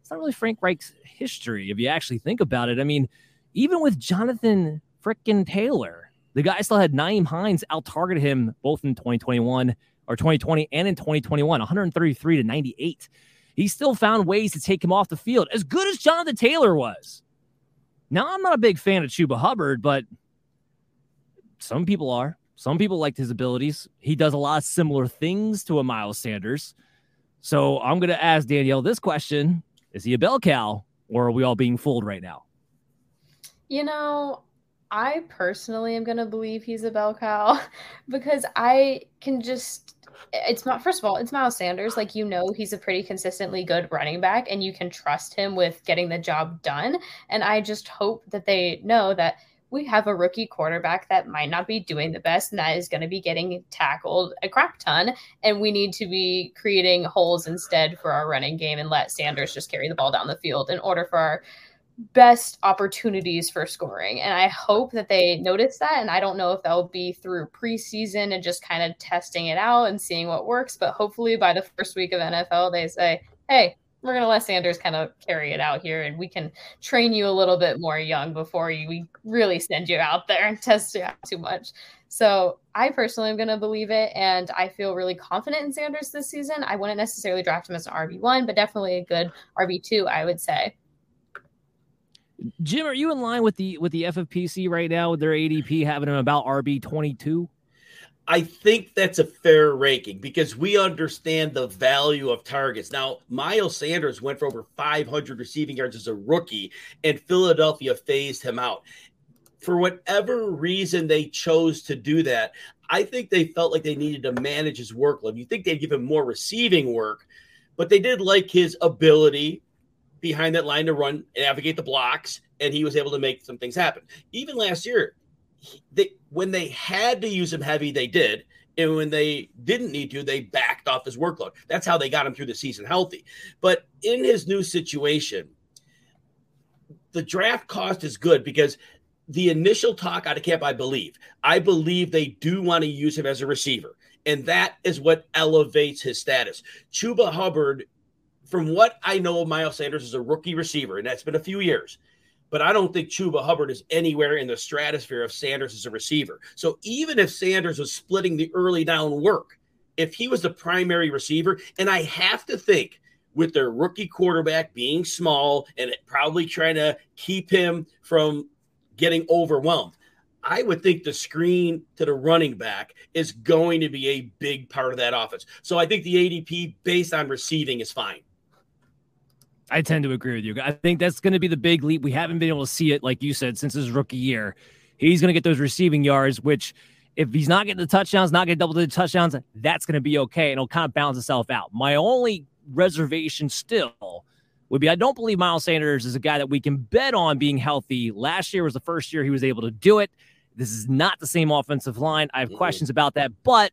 it's not really Frank Reich's history if you actually think about it. I mean, even with Jonathan frickin' Taylor, the guy still had Nyheim Hines out targeted him both in 2021 or 2020 and in 2021, 133 to 98. He still found ways to take him off the field, as good as Jonathan Taylor was. Now, I'm not a big fan of Chuba Hubbard, but some people are. Some people liked his abilities. He does a lot of similar things to a Miles Sanders. So I'm going to ask Danielle this question Is he a bell cow or are we all being fooled right now? You know, I personally am going to believe he's a bell cow because I can just. It's not, first of all, it's Miles Sanders. Like, you know, he's a pretty consistently good running back and you can trust him with getting the job done. And I just hope that they know that we have a rookie quarterback that might not be doing the best and that is going to be getting tackled a crap ton. And we need to be creating holes instead for our running game and let Sanders just carry the ball down the field in order for our best opportunities for scoring. And I hope that they notice that. And I don't know if that'll be through preseason and just kind of testing it out and seeing what works. But hopefully by the first week of NFL, they say, hey, we're going to let Sanders kind of carry it out here and we can train you a little bit more young before you, we really send you out there and test you out too much. So I personally am going to believe it. And I feel really confident in Sanders this season. I wouldn't necessarily draft him as an RB1, but definitely a good RB2, I would say. Jim, are you in line with the with the FFPC right now with their ADP having him about RB twenty two? I think that's a fair ranking because we understand the value of targets. Now, Miles Sanders went for over 500 receiving yards as a rookie, and Philadelphia phased him out. For whatever reason they chose to do that, I think they felt like they needed to manage his workload. You think they'd give him more receiving work, but they did like his ability behind that line to run, and navigate the blocks, and he was able to make some things happen. Even last year, they when they had to use him heavy, they did. And when they didn't need to, they backed off his workload. That's how they got him through the season healthy. But in his new situation, the draft cost is good because the initial talk out of camp, I believe, I believe they do want to use him as a receiver. And that is what elevates his status. Chuba Hubbard, from what I know Miles Sanders, is a rookie receiver, and that's been a few years but I don't think Chuba Hubbard is anywhere in the stratosphere of Sanders as a receiver. So even if Sanders was splitting the early down work, if he was the primary receiver, and I have to think with their rookie quarterback being small and probably trying to keep him from getting overwhelmed, I would think the screen to the running back is going to be a big part of that offense. So I think the ADP based on receiving is fine. I tend to agree with you. I think that's going to be the big leap. We haven't been able to see it, like you said, since his rookie year. He's going to get those receiving yards, which if he's not getting the touchdowns, not getting double digit touchdowns, that's going to be okay. And it'll kind of balance itself out. My only reservation still would be I don't believe Miles Sanders is a guy that we can bet on being healthy. Last year was the first year he was able to do it. This is not the same offensive line. I have questions about that, but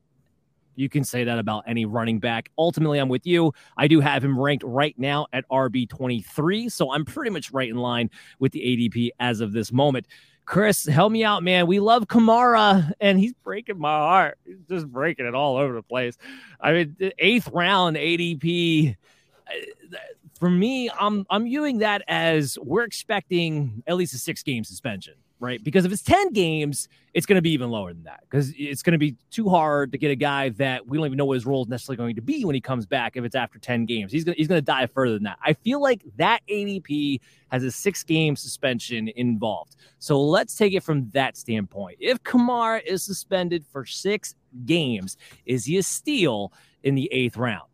you can say that about any running back. Ultimately, I'm with you. I do have him ranked right now at RB 23. So I'm pretty much right in line with the ADP as of this moment. Chris, help me out, man. We love Kamara, and he's breaking my heart. He's just breaking it all over the place. I mean, eighth round ADP. Uh, for me, I'm I'm viewing that as we're expecting at least a six game suspension right? Because if it's 10 games, it's going to be even lower than that because it's going to be too hard to get a guy that we don't even know what his role is necessarily going to be when he comes back if it's after 10 games. He's going he's going to die further than that. I feel like that ADP has a six game suspension involved. So let's take it from that standpoint. If Kamara is suspended for six games, is he a steal in the eighth round?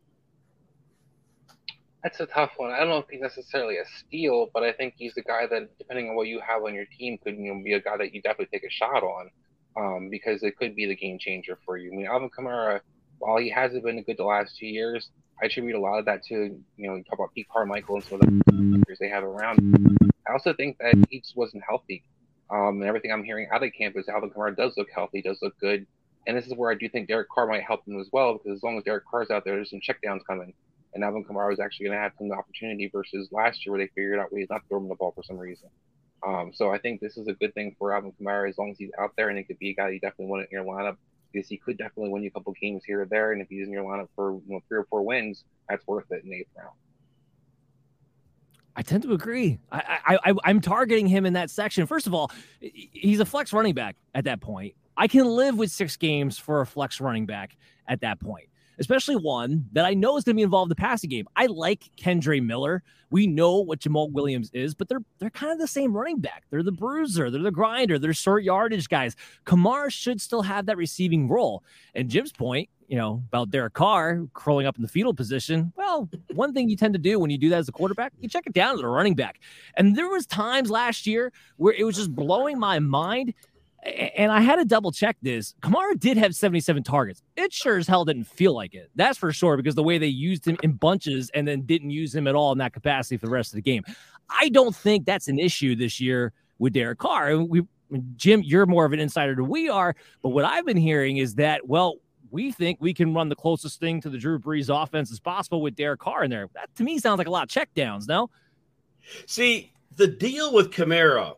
That's a tough one. I don't know if he's necessarily a steal, but I think he's the guy that, depending on what you have on your team, could you know, be a guy that you definitely take a shot on, um, because it could be the game changer for you. I mean, Alvin Kamara, while he hasn't been good the last two years, I attribute a lot of that to you know you talk about Pete Carmichael and some of the players they have around. I also think that he just wasn't healthy, um, and everything I'm hearing out of camp is Alvin Kamara does look healthy, does look good, and this is where I do think Derek Carr might help him as well because as long as Derek Carr's out there, there's some checkdowns coming and Alvin Kamara was actually going to have some opportunity versus last year where they figured out ways not to throw him the ball for some reason. Um, so I think this is a good thing for Alvin Kamara as long as he's out there and it could be a guy you definitely want in your lineup because he could definitely win you a couple games here or there. And if he's in your lineup for you know, three or four wins, that's worth it in the eighth round. I tend to agree. I, I, I, am targeting him in that section. First of all, he's a flex running back at that point. I can live with six games for a flex running back at that point especially one that I know is going to be involved in the passing game. I like Kendre Miller. We know what Jamaal Williams is, but they're they're kind of the same running back. They're the bruiser, they're the grinder, they're short yardage guys. Kamara should still have that receiving role. And Jim's point, you know, about Derek Carr curling up in the fetal position. Well, one thing you tend to do when you do that as a quarterback, you check it down to the running back. And there was times last year where it was just blowing my mind and I had to double check this. Kamara did have 77 targets. It sure as hell didn't feel like it. That's for sure, because the way they used him in bunches and then didn't use him at all in that capacity for the rest of the game. I don't think that's an issue this year with Derek Carr. And We, Jim, you're more of an insider than we are, but what I've been hearing is that, well, we think we can run the closest thing to the Drew Brees offense as possible with Derek Carr in there. That to me sounds like a lot of checkdowns, no? See, the deal with Kamara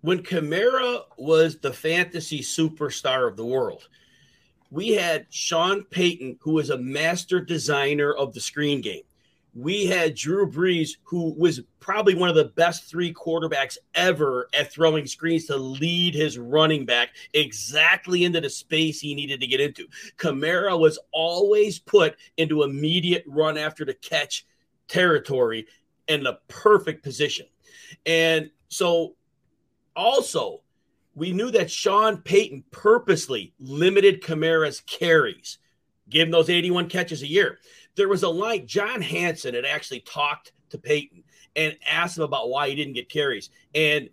when Kamara was the fantasy superstar of the world, we had Sean Payton, who was a master designer of the screen game. We had Drew Brees, who was probably one of the best three quarterbacks ever at throwing screens to lead his running back exactly into the space he needed to get into. Kamara was always put into immediate run after the catch territory in the perfect position. And so also, we knew that Sean Payton purposely limited Kamara's carries, him those 81 catches a year. There was a line, John Hansen had actually talked to Payton and asked him about why he didn't get carries. And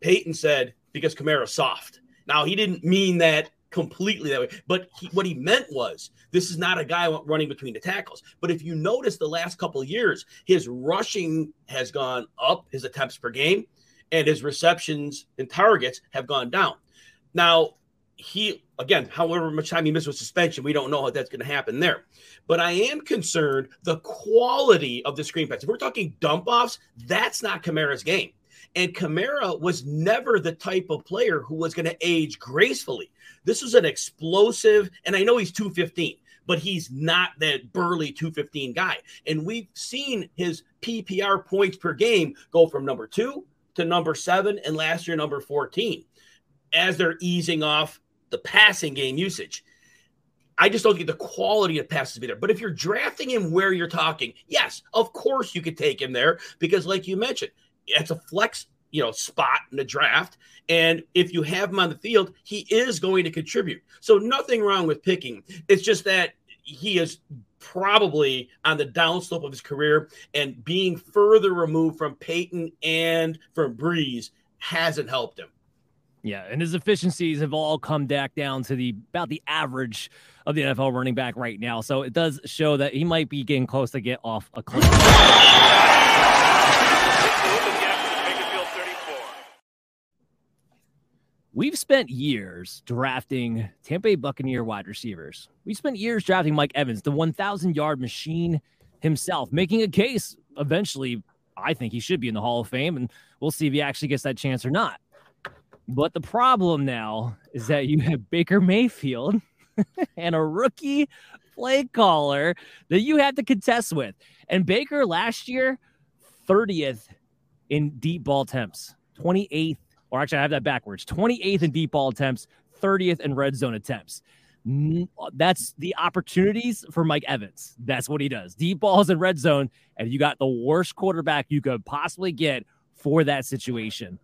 Payton said, because Kamara's soft. Now, he didn't mean that completely that way, but he, what he meant was this is not a guy running between the tackles. But if you notice the last couple years, his rushing has gone up, his attempts per game and his receptions and targets have gone down. Now, he again, however much time he missed with suspension, we don't know how that's going to happen there. But I am concerned the quality of the screen pass. If we're talking dump offs, that's not Kamara's game. And Kamara was never the type of player who was going to age gracefully. This was an explosive, and I know he's 215, but he's not that burly 215 guy. And we've seen his PPR points per game go from number two to number seven and last year number 14 as they're easing off the passing game usage. I just don't think the quality of passes to be there. But if you're drafting him where you're talking, yes, of course you could take him there because, like you mentioned, it's a flex, you know, spot in the draft. And if you have him on the field, he is going to contribute. So nothing wrong with picking. It's just that he is probably on the downslope of his career and being further removed from Payton and from Brees hasn't helped him. Yeah, and his efficiencies have all come back down to the about the average of the NFL running back right now. So it does show that he might be getting close to get off a cliff. We've spent years drafting Tampa Bay Buccaneer wide receivers. We spent years drafting Mike Evans, the 1,000 yard machine himself, making a case eventually. I think he should be in the Hall of Fame, and we'll see if he actually gets that chance or not. But the problem now is that you have Baker Mayfield and a rookie play caller that you have to contest with. And Baker last year, 30th in deep ball attempts, 28th or actually, I have that backwards 28th in deep ball attempts, 30th in red zone attempts. Mm, that's the opportunities for Mike Evans. That's what he does. Deep balls in red zone, and you got the worst quarterback you could possibly get for that situation.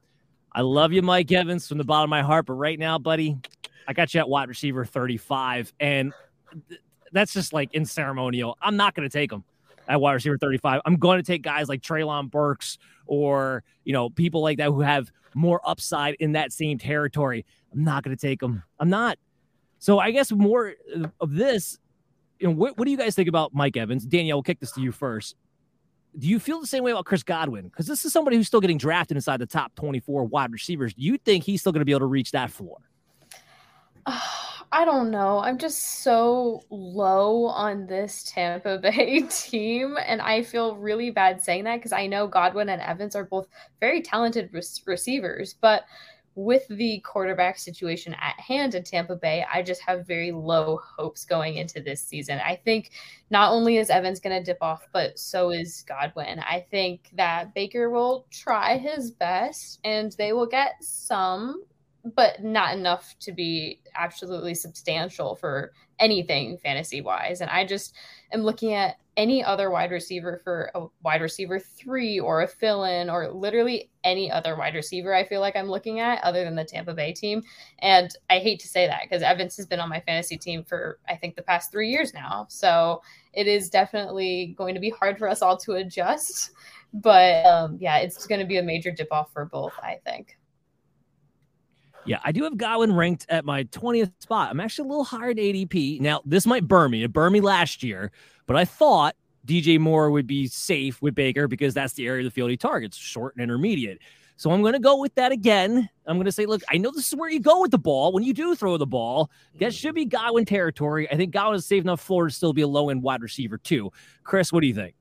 I love you, Mike Evans, from the bottom of my heart. But right now, buddy, I got you at wide receiver 35. And that's just like in ceremonial. I'm not going to take him at wide receiver 35. I'm going to take guys like Treylon Burks or, you know, people like that who have more upside in that same territory. I'm not going to take them. I'm not. So I guess more of this, you know, what, what do you guys think about Mike Evans? Danielle, we'll kick this to you first. Do you feel the same way about Chris Godwin? Because this is somebody who's still getting drafted inside the top 24 wide receivers. Do you think he's still going to be able to reach that floor? I don't know. I'm just so low on this Tampa Bay team. And I feel really bad saying that because I know Godwin and Evans are both very talented re- receivers. But with the quarterback situation at hand in Tampa Bay, I just have very low hopes going into this season. I think not only is Evans going to dip off, but so is Godwin. I think that Baker will try his best and they will get some but not enough to be absolutely substantial for anything fantasy wise. And I just am looking at any other wide receiver for a wide receiver three or a fill in or literally any other wide receiver I feel like I'm looking at other than the Tampa Bay team. And I hate to say that because Evans has been on my fantasy team for I think the past three years now. So it is definitely going to be hard for us all to adjust. But um, yeah, it's going to be a major dip off for both, I think. Yeah, I do have Godwin ranked at my 20th spot. I'm actually a little higher at ADP. Now, this might burn me. It burned me last year, but I thought DJ Moore would be safe with Baker because that's the area of the field he targets, short and intermediate. So I'm going to go with that again. I'm going to say, look, I know this is where you go with the ball when you do throw the ball. That mm. should be Godwin territory. I think Godwin is safe enough floor to still be a low end wide receiver, too. Chris, what do you think?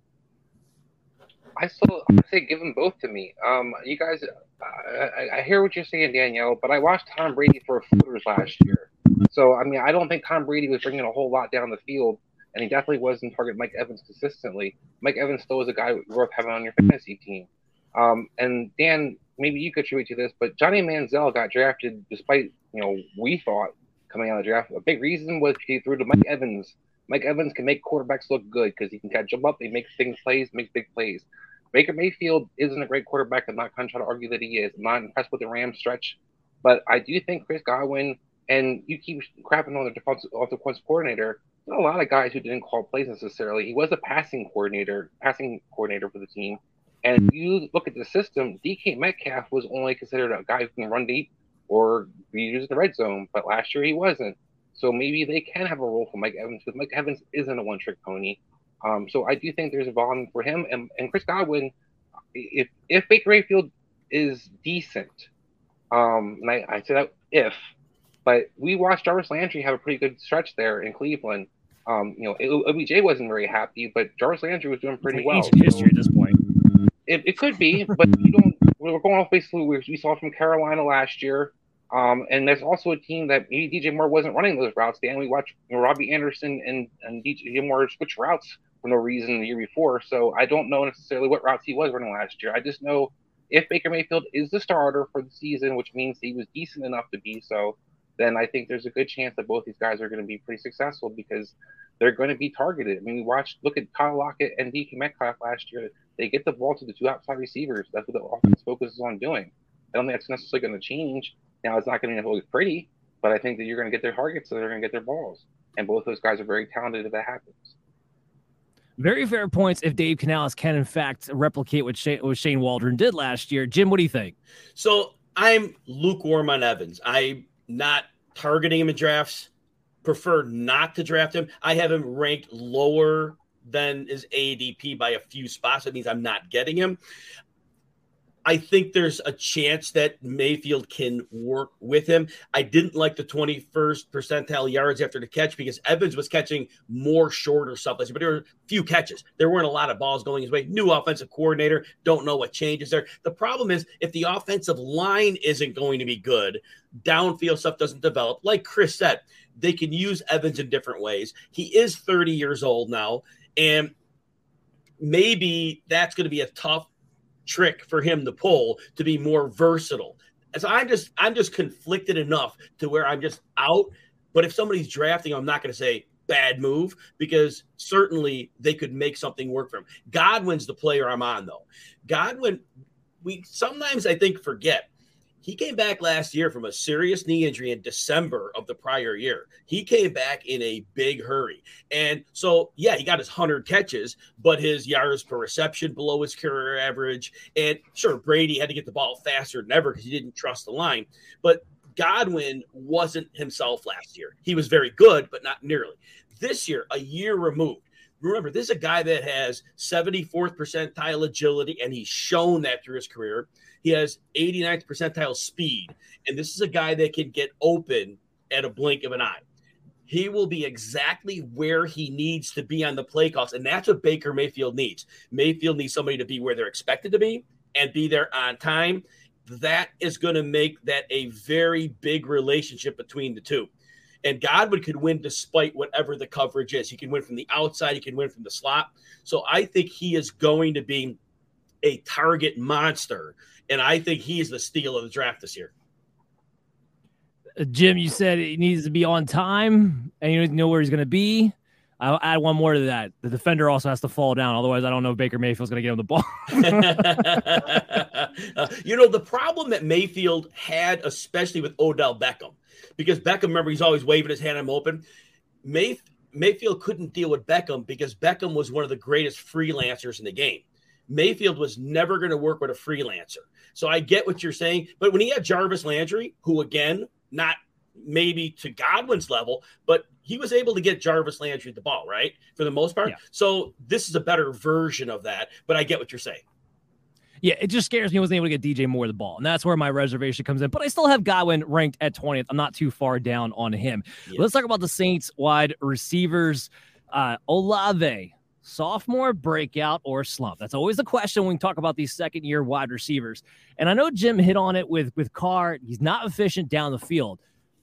I still I say give them both to me. Um, you guys, I, I, hear what you're saying, Danielle, but I watched Tom Brady for footers last year. So I mean, I don't think Tom Brady was bringing a whole lot down the field, and he definitely wasn't target Mike Evans consistently. Mike Evans still is a guy worth having on your fantasy team. Um, and Dan, maybe you contribute to this, but Johnny Manziel got drafted despite you know we thought coming out of the draft. A big reason was he threw to Mike Evans. Mike Evans can make quarterbacks look good because he can catch them up. He makes things plays, makes big plays. Baker Mayfield isn't a great quarterback. I'm not going to try to argue that he is. I'm not impressed with the Rams stretch, but I do think Chris Godwin and you keep crapping on the defensive, defensive coordinator. There's a lot of guys who didn't call plays necessarily. He was a passing coordinator, passing coordinator for the team. And you look at the system, DK Metcalf was only considered a guy who can run deep or be used in the red zone, but last year he wasn't. So maybe they can have a role for Mike Evans because Mike Evans isn't a one trick pony. Um, so I do think there's a volume for him and, and Chris Godwin. If if Baker Mayfield is decent, um, and I, I say that if, but we watched Jarvis Landry have a pretty good stretch there in Cleveland. Um, you know, OBJ wasn't very happy, but Jarvis Landry was doing pretty well. history at this point. It, it could be, but you don't. We're going off basically we saw from Carolina last year. Um, and there's also a team that maybe DJ Moore wasn't running those routes. Dan, we watched you know, Robbie Anderson and, and DJ Moore switch routes for no reason the year before. So I don't know necessarily what routes he was running last year. I just know if Baker Mayfield is the starter for the season, which means he was decent enough to be so, then I think there's a good chance that both these guys are going to be pretty successful because they're going to be targeted. I mean, we watched, look at Kyle Lockett and DK Metcalf last year. They get the ball to the two outside receivers. That's what the offense focuses on doing. I don't think that's necessarily going to change. Now, it's not going to look pretty, but I think that you're going to get their targets, so they're going to get their balls. And both those guys are very talented if that happens. Very fair points if Dave Canales can, in fact, replicate what Shane, what Shane Waldron did last year. Jim, what do you think? So I'm lukewarm on Evans. I'm not targeting him in drafts, prefer not to draft him. I have him ranked lower than his ADP by a few spots. That means I'm not getting him. I think there's a chance that Mayfield can work with him. I didn't like the 21st percentile yards after the catch because Evans was catching more shorter stuff, but there were few catches. There weren't a lot of balls going his way. New offensive coordinator, don't know what changes there. The problem is if the offensive line isn't going to be good, downfield stuff doesn't develop. Like Chris said, they can use Evans in different ways. He is 30 years old now, and maybe that's going to be a tough trick for him to pull to be more versatile. so I'm just I'm just conflicted enough to where I'm just out. But if somebody's drafting, I'm not going to say bad move because certainly they could make something work for him. Godwin's the player I'm on though. Godwin, we sometimes I think forget he came back last year from a serious knee injury in December of the prior year. He came back in a big hurry. And so, yeah, he got his 100 catches, but his yards per reception below his career average. And sure, Brady had to get the ball faster than ever because he didn't trust the line. But Godwin wasn't himself last year. He was very good, but not nearly. This year, a year removed, remember, this is a guy that has 74th percentile agility, and he's shown that through his career. He has 89th percentile speed, and this is a guy that can get open at a blink of an eye. He will be exactly where he needs to be on the play calls, and that's what Baker Mayfield needs. Mayfield needs somebody to be where they're expected to be and be there on time. That is going to make that a very big relationship between the two. And Godwin could win despite whatever the coverage is. He can win from the outside, he can win from the slot. So I think he is going to be a target monster and I think he's the steal of the draft this year. Uh, Jim, you said he needs to be on time and you know where he's going to be. I'll add one more to that. The defender also has to fall down. Otherwise, I don't know if Baker Mayfield's going to get him the ball. uh, you know, the problem that Mayfield had, especially with Odell Beckham, because Beckham, remember, he's always waving his hand, I'm open. May, Mayfield couldn't deal with Beckham because Beckham was one of the greatest freelancers in the game. Mayfield was never going to work with a freelancer. So I get what you're saying. But when he had Jarvis Landry, who again, not maybe to Godwin's level, but he was able to get Jarvis Landry the ball, right? For the most part. Yeah. So this is a better version of that. But I get what you're saying. Yeah, it just scares me. I wasn't able to get DJ Moore the ball. And that's where my reservation comes in. But I still have Godwin ranked at 20th. I'm not too far down on him. Let's talk about the Saints wide receivers. Uh, Olave, sophomore breakout or slump? That's always the question when we talk about these second year wide receivers. And I know Jim hit on it with with Carr. He's not efficient down the field,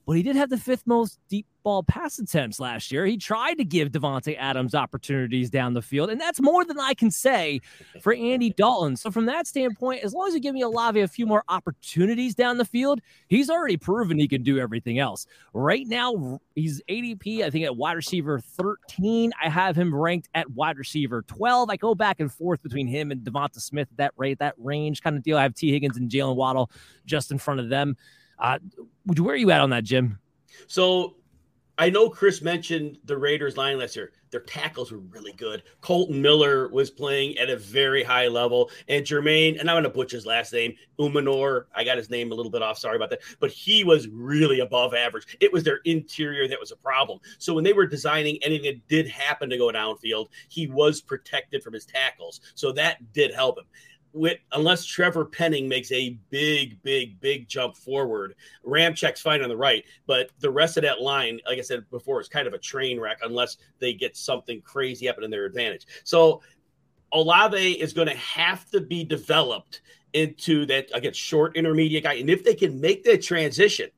but he did have the fifth most deep ball pass attempts last year. He tried to give Davante Adams opportunities down the field, and that's more than I can say for Andy Dalton. So from that standpoint, as long as you give me Olave a few more opportunities down the field, he's already proven he can do everything else. Right now, he's ADP, I think, at wide receiver 13. I have him ranked at wide receiver 12. I go back and forth between him and DeVonta Smith, that rate, that range kind of deal. I have Tee Higgins and Jaylen Waddle just in front of them. Uh, where are you at on that, Jim? So I know Chris mentioned the Raiders line last year. Their tackles were really good. Kolton Miller was playing at a very high level. And Jermaine, and I'm going to butcher his last name, Umanor. I got his name a little bit off. Sorry about that. But he was really above average. It was their interior that was a problem. So when they were designing anything that did happen to go downfield, he was protected from his tackles. So that did help him with unless Trevor Penning makes a big, big, big jump forward, Ramczyk's fine on the right, but the rest of that line, like I said before, is kind of a train wreck unless they get something crazy happen in their advantage. So Olave is going to have to be developed into that again short intermediate guy, and if they can make that transition,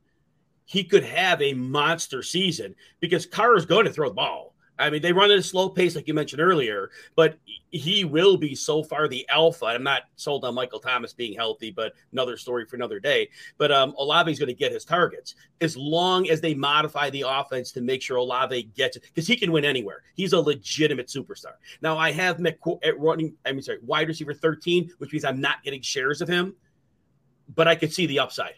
he could have a monster season because Carr is going to throw the ball. I mean, they run at a slow pace, like you mentioned earlier, but he will be so far the alpha. I'm not sold on Michael Thomas being healthy, but another story for another day. But um, Olave's going to get his targets as long as they modify the offense to make sure Olave gets it because he can win anywhere. He's a legitimate superstar. Now, I have McCoy at running, I mean, sorry, wide receiver 13, which means I'm not getting shares of him, but I could see the upside.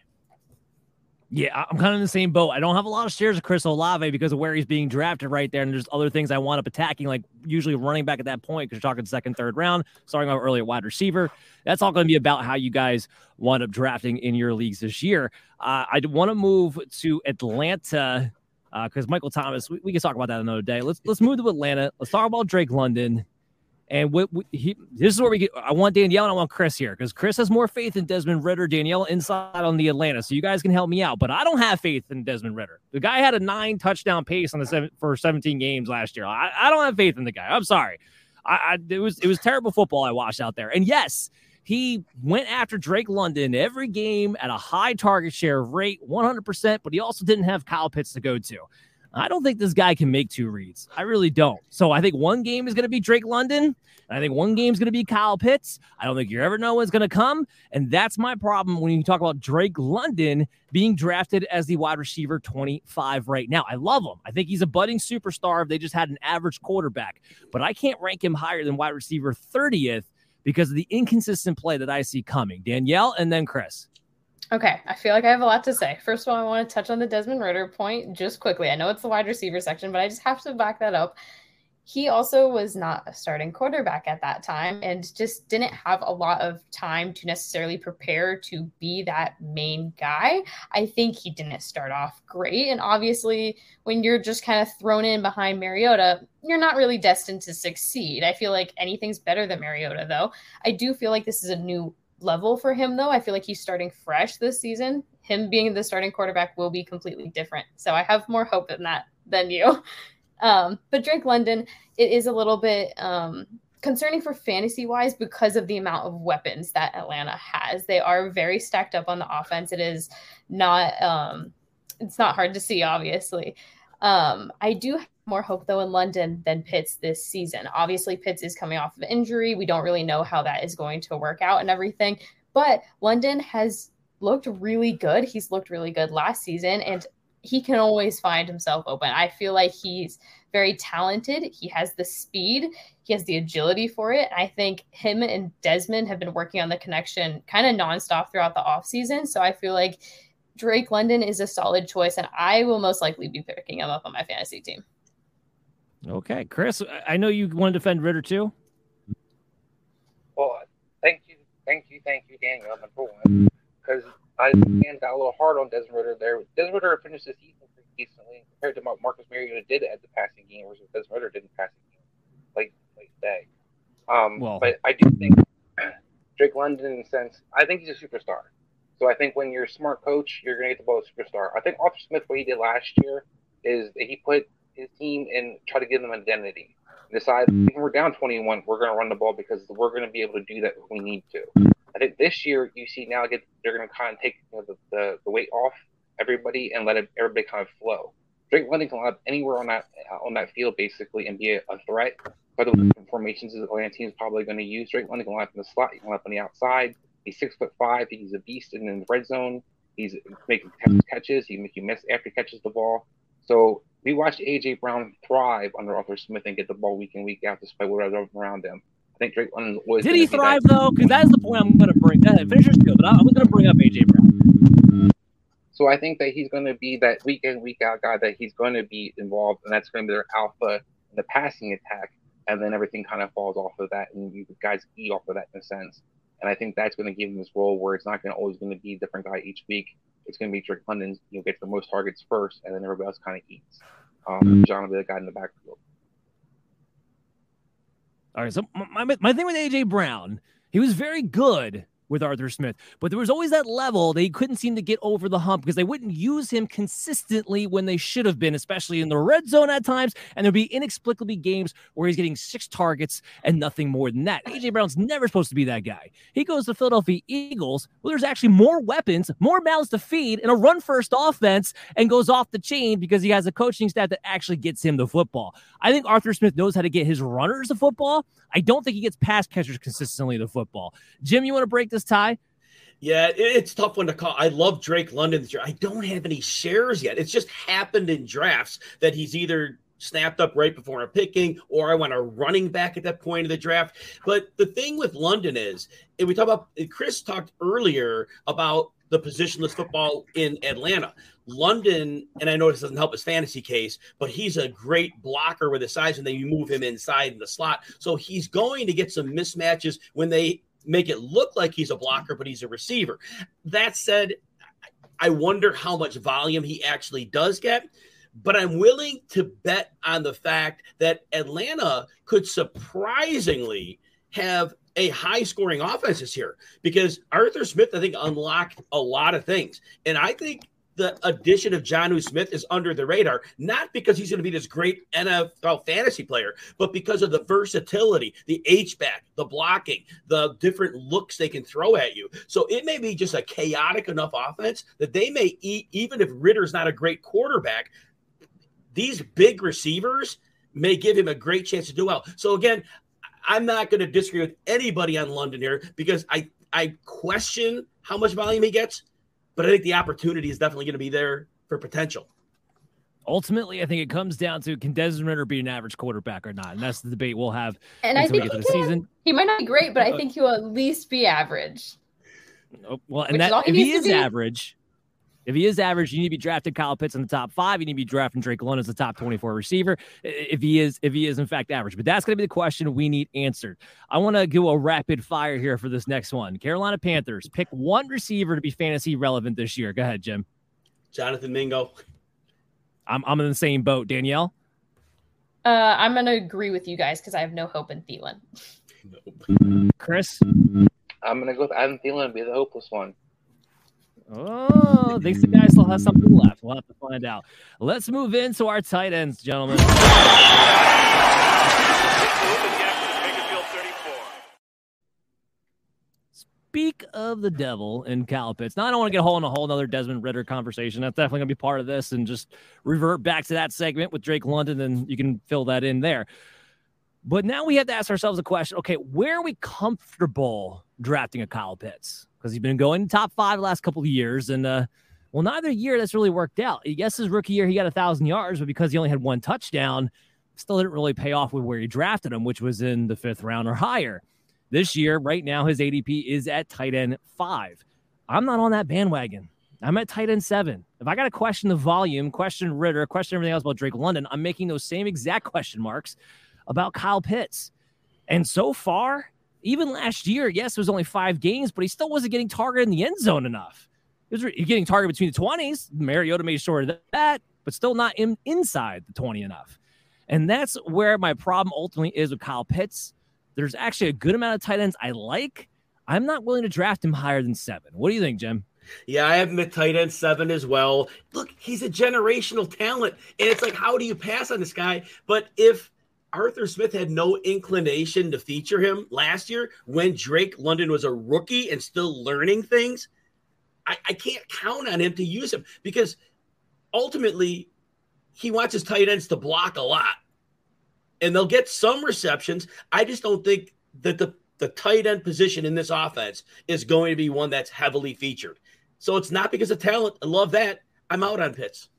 Yeah, I'm kind of in the same boat. I don't have a lot of shares of Chris Olave because of where he's being drafted right there. And there's other things I want up attacking, like usually running back at that point because you're talking second, third round, starting out early at wide receiver. That's all going to be about how you guys wind up drafting in your leagues this year. Uh, I want to move to Atlanta because uh, Michael Thomas, we, we, can talk about that another day. Let's let's move to Atlanta. Let's talk about Drake London. And what, he, this is where we get. I want Danielle and I want Chris here because Chris has more faith in Desmond Ridder. Danielle inside on the Atlanta, so you guys can help me out. But I don't have faith in Desmond Ridder. The guy had a nine touchdown pace on the seven, for 17 games last year. I, I don't have faith in the guy. I'm sorry. I, I, it was it was terrible football I watched out there. And yes, he went after Drake London every game at a high target share rate, 100%. But he also didn't have Kyle Pitts to go to. I don't think this guy can make two reads. I really don't. So I think one game is going to be Drake London. I think one game is going to be Kyle Pitts. I don't think you ever know when's going to come. And that's my problem when you talk about Drake London being drafted as the wide receiver 25 right now. I love him. I think he's a budding superstar if they just had an average quarterback, but I can't rank him higher than wide receiver 30th because of the inconsistent play that I see coming. Danielle and then Chris. Okay, I feel like I have a lot to say. First of all, I want to touch on the Desmond Ridder point just quickly. I know it's the wide receiver section, but I just have to back that up. He also was not a starting quarterback at that time and just didn't have a lot of time to necessarily prepare to be that main guy. I think he didn't start off great. And obviously, when you're just kind of thrown in behind Mariota, you're not really destined to succeed. I feel like anything's better than Mariota, though. I do feel like this is a new level for him, though. I feel like he's starting fresh this season. Him being the starting quarterback will be completely different. So I have more hope in that than you. Um, but Drake London, it is a little bit um, concerning for fantasy wise because of the amount of weapons that Atlanta has. They are very stacked up on the offense. It is not um, it's not hard to see, obviously. Um, I do more hope though in London than Pitts this season. Obviously, Pitts is coming off of injury. We don't really know how that is going to work out and everything. But London has looked really good. He's looked really good last season, and he can always find himself open. I feel like he's very talented. He has the speed, he has the agility for it. I think him and Desmond have been working on the connection kind of nonstop throughout the offseason. So I feel like Drake London is a solid choice, and I will most likely be picking him up on my fantasy team. Okay, Chris, I know you want to defend Ridder too. Well, thank you, thank you, thank you, Daniel, number one, because I got a little hard on Desmond Ridder there. Desmond Ridder finished the season pretty decently compared to what Marcus Mariota did at the passing game, versus Desmond Ridder didn't pass the game like like day. Um, well, but I do think Drake London, in a sense, I think he's a superstar. So I think when you're a smart coach, you're going to get the ball superstar. I think Arthur Smith, what he did last year, is that he put his team and try to give them identity. Decide mm. if we're down 21, we're going to run the ball because we're going to be able to do that if we need to. Mm. I think this year you see now get they're going to kind of take you know, the, the, the weight off everybody and let it, everybody kind of flow. Drake London can line up anywhere on that uh, on that field basically and be a, a threat. By the mm. formations the Atlanta team is probably going to use Drake London can line up in the slot, he can line up on the outside. He's six foot five. He's a beast in the red zone. He's making catches. He make you miss after he catches the ball. So we watched AJ Brown thrive under Arthur Smith and get the ball week in week out despite whatever around him. I think Drake London was. Did he thrive though? Because that's the point I'm going to bring. Go ahead, finish your spiel, but I was going to bring up AJ Brown. So I think that he's going to be that week in week out guy that he's going to be involved, and that's going to be their alpha in the passing attack, and then everything kind of falls off of that, and you guys eat off of that in a sense. And I think that's going to give him this role where it's not going to always going to be a different guy each week. It's going to be Drake London, You'll get the most targets first, and then everybody else kind of eats. Um, John will be the guy in the backfield. All right. So my, my thing with AJ Brown, he was very good with Arthur Smith. But there was always that level they couldn't seem to get over the hump because they wouldn't use him consistently when they should have been, especially in the red zone at times. And there'd be inexplicably games where he's getting six targets and nothing more than that. AJ Brown's never supposed to be that guy. He goes to Philadelphia Eagles, where there's actually more weapons, more mouths to feed, and a run first offense, and goes off the chain because he has a coaching staff that actually gets him the football. I think Arthur Smith knows how to get his runners the football. I don't think he gets pass catchers consistently the football. Jim, you want to break this tie? Yeah, it's tough one to call. I love Drake London this year. I don't have any shares yet. It's just happened in drafts that he's either snapped up right before a picking, or I want a running back at that point of the draft. But the thing with London is, and we talk about Chris talked earlier about the positionless football in Atlanta. London, and I know this doesn't help his fantasy case, but he's a great blocker with his size, and then you move him inside in the slot. So he's going to get some mismatches when they make it look like he's a blocker, but he's a receiver. That said, I wonder how much volume he actually does get. But I'm willing to bet on the fact that Atlanta could surprisingly have a high scoring offense this year because Arthur Smith, I think, unlocked a lot of things. And I think the addition of Jonnu Smith is under the radar, not because he's going to be this great NFL fantasy player, but because of the versatility, the H-back, the blocking, the different looks they can throw at you. So it may be just a chaotic enough offense that they may eat, even if Ridder's not a great quarterback, these big receivers may give him a great chance to do well. So again, I'm not going to disagree with anybody on London here because I I question how much volume he gets, but I think the opportunity is definitely going to be there for potential. Ultimately, I think it comes down to can Desmond Ridder be an average quarterback or not, and that's the debate we'll have. And I think he, the season. he might not be great, but I uh, think he'll at least be average. Oh, well, and that if he is average, if he is average, you need to be drafting Kyle Pitts in the top five. You need to be drafting Drake London as the top 24 receiver. If he is, if he is in fact average, but that's going to be the question we need answered. I want to do a rapid fire here for this next one. Carolina Panthers pick one receiver to be fantasy relevant this year. Go ahead, Jim. Jonathan Mingo. I'm I'm in the same boat. Danielle. Uh, I'm going to agree with you guys because I have no hope in Thielen. Nope. Chris. I'm going to go with Adam Thielen and be the hopeless one. Oh, thinks the guy still has something left. We'll have to find out. Let's move into our tight ends, gentlemen. Speak of the devil in Kyle Pitts. Now, I don't want to get a whole in a whole another Desmond Ridder conversation. That's definitely going to be part of this and just revert back to that segment with Drake London, and you can fill that in there. But now we have to ask ourselves a question okay, where are we comfortable drafting a Kyle Pitts? Because he's been going top five the last couple of years. And, uh, well, neither year that's really worked out. Yes, his rookie year, he got a thousand yards, but because he only had one touchdown, still didn't really pay off with where he drafted him, which was in the fifth round or higher. This year, right now, his ADP is at tight end five. I'm not on that bandwagon. I'm at tight end seven. If I got to question the volume, question Ridder, question everything else about Drake London, I'm making those same exact question marks about Kyle Pitts. And so far, even last year, yes, it was only five games, but he still wasn't getting targeted in the end zone enough. He was getting targeted between the 20s. Mariota made sure of that, but still not in, inside the 20 enough. And that's where my problem ultimately is with Kyle Pitts. There's actually a good amount of tight ends I like. I'm not willing to draft him higher than seven. What do you think, Jim? Yeah, I have him at tight end seven as well. Look, he's a generational talent. And it's like, how do you pass on this guy? But if Arthur Smith had no inclination to feature him last year when Drake London was a rookie and still learning things. I, I can't count on him to use him because ultimately he wants his tight ends to block a lot and they'll get some receptions. I just don't think that the, the tight end position in this offense is going to be one that's heavily featured. So it's not because of talent. I love that. I'm out on Pitts.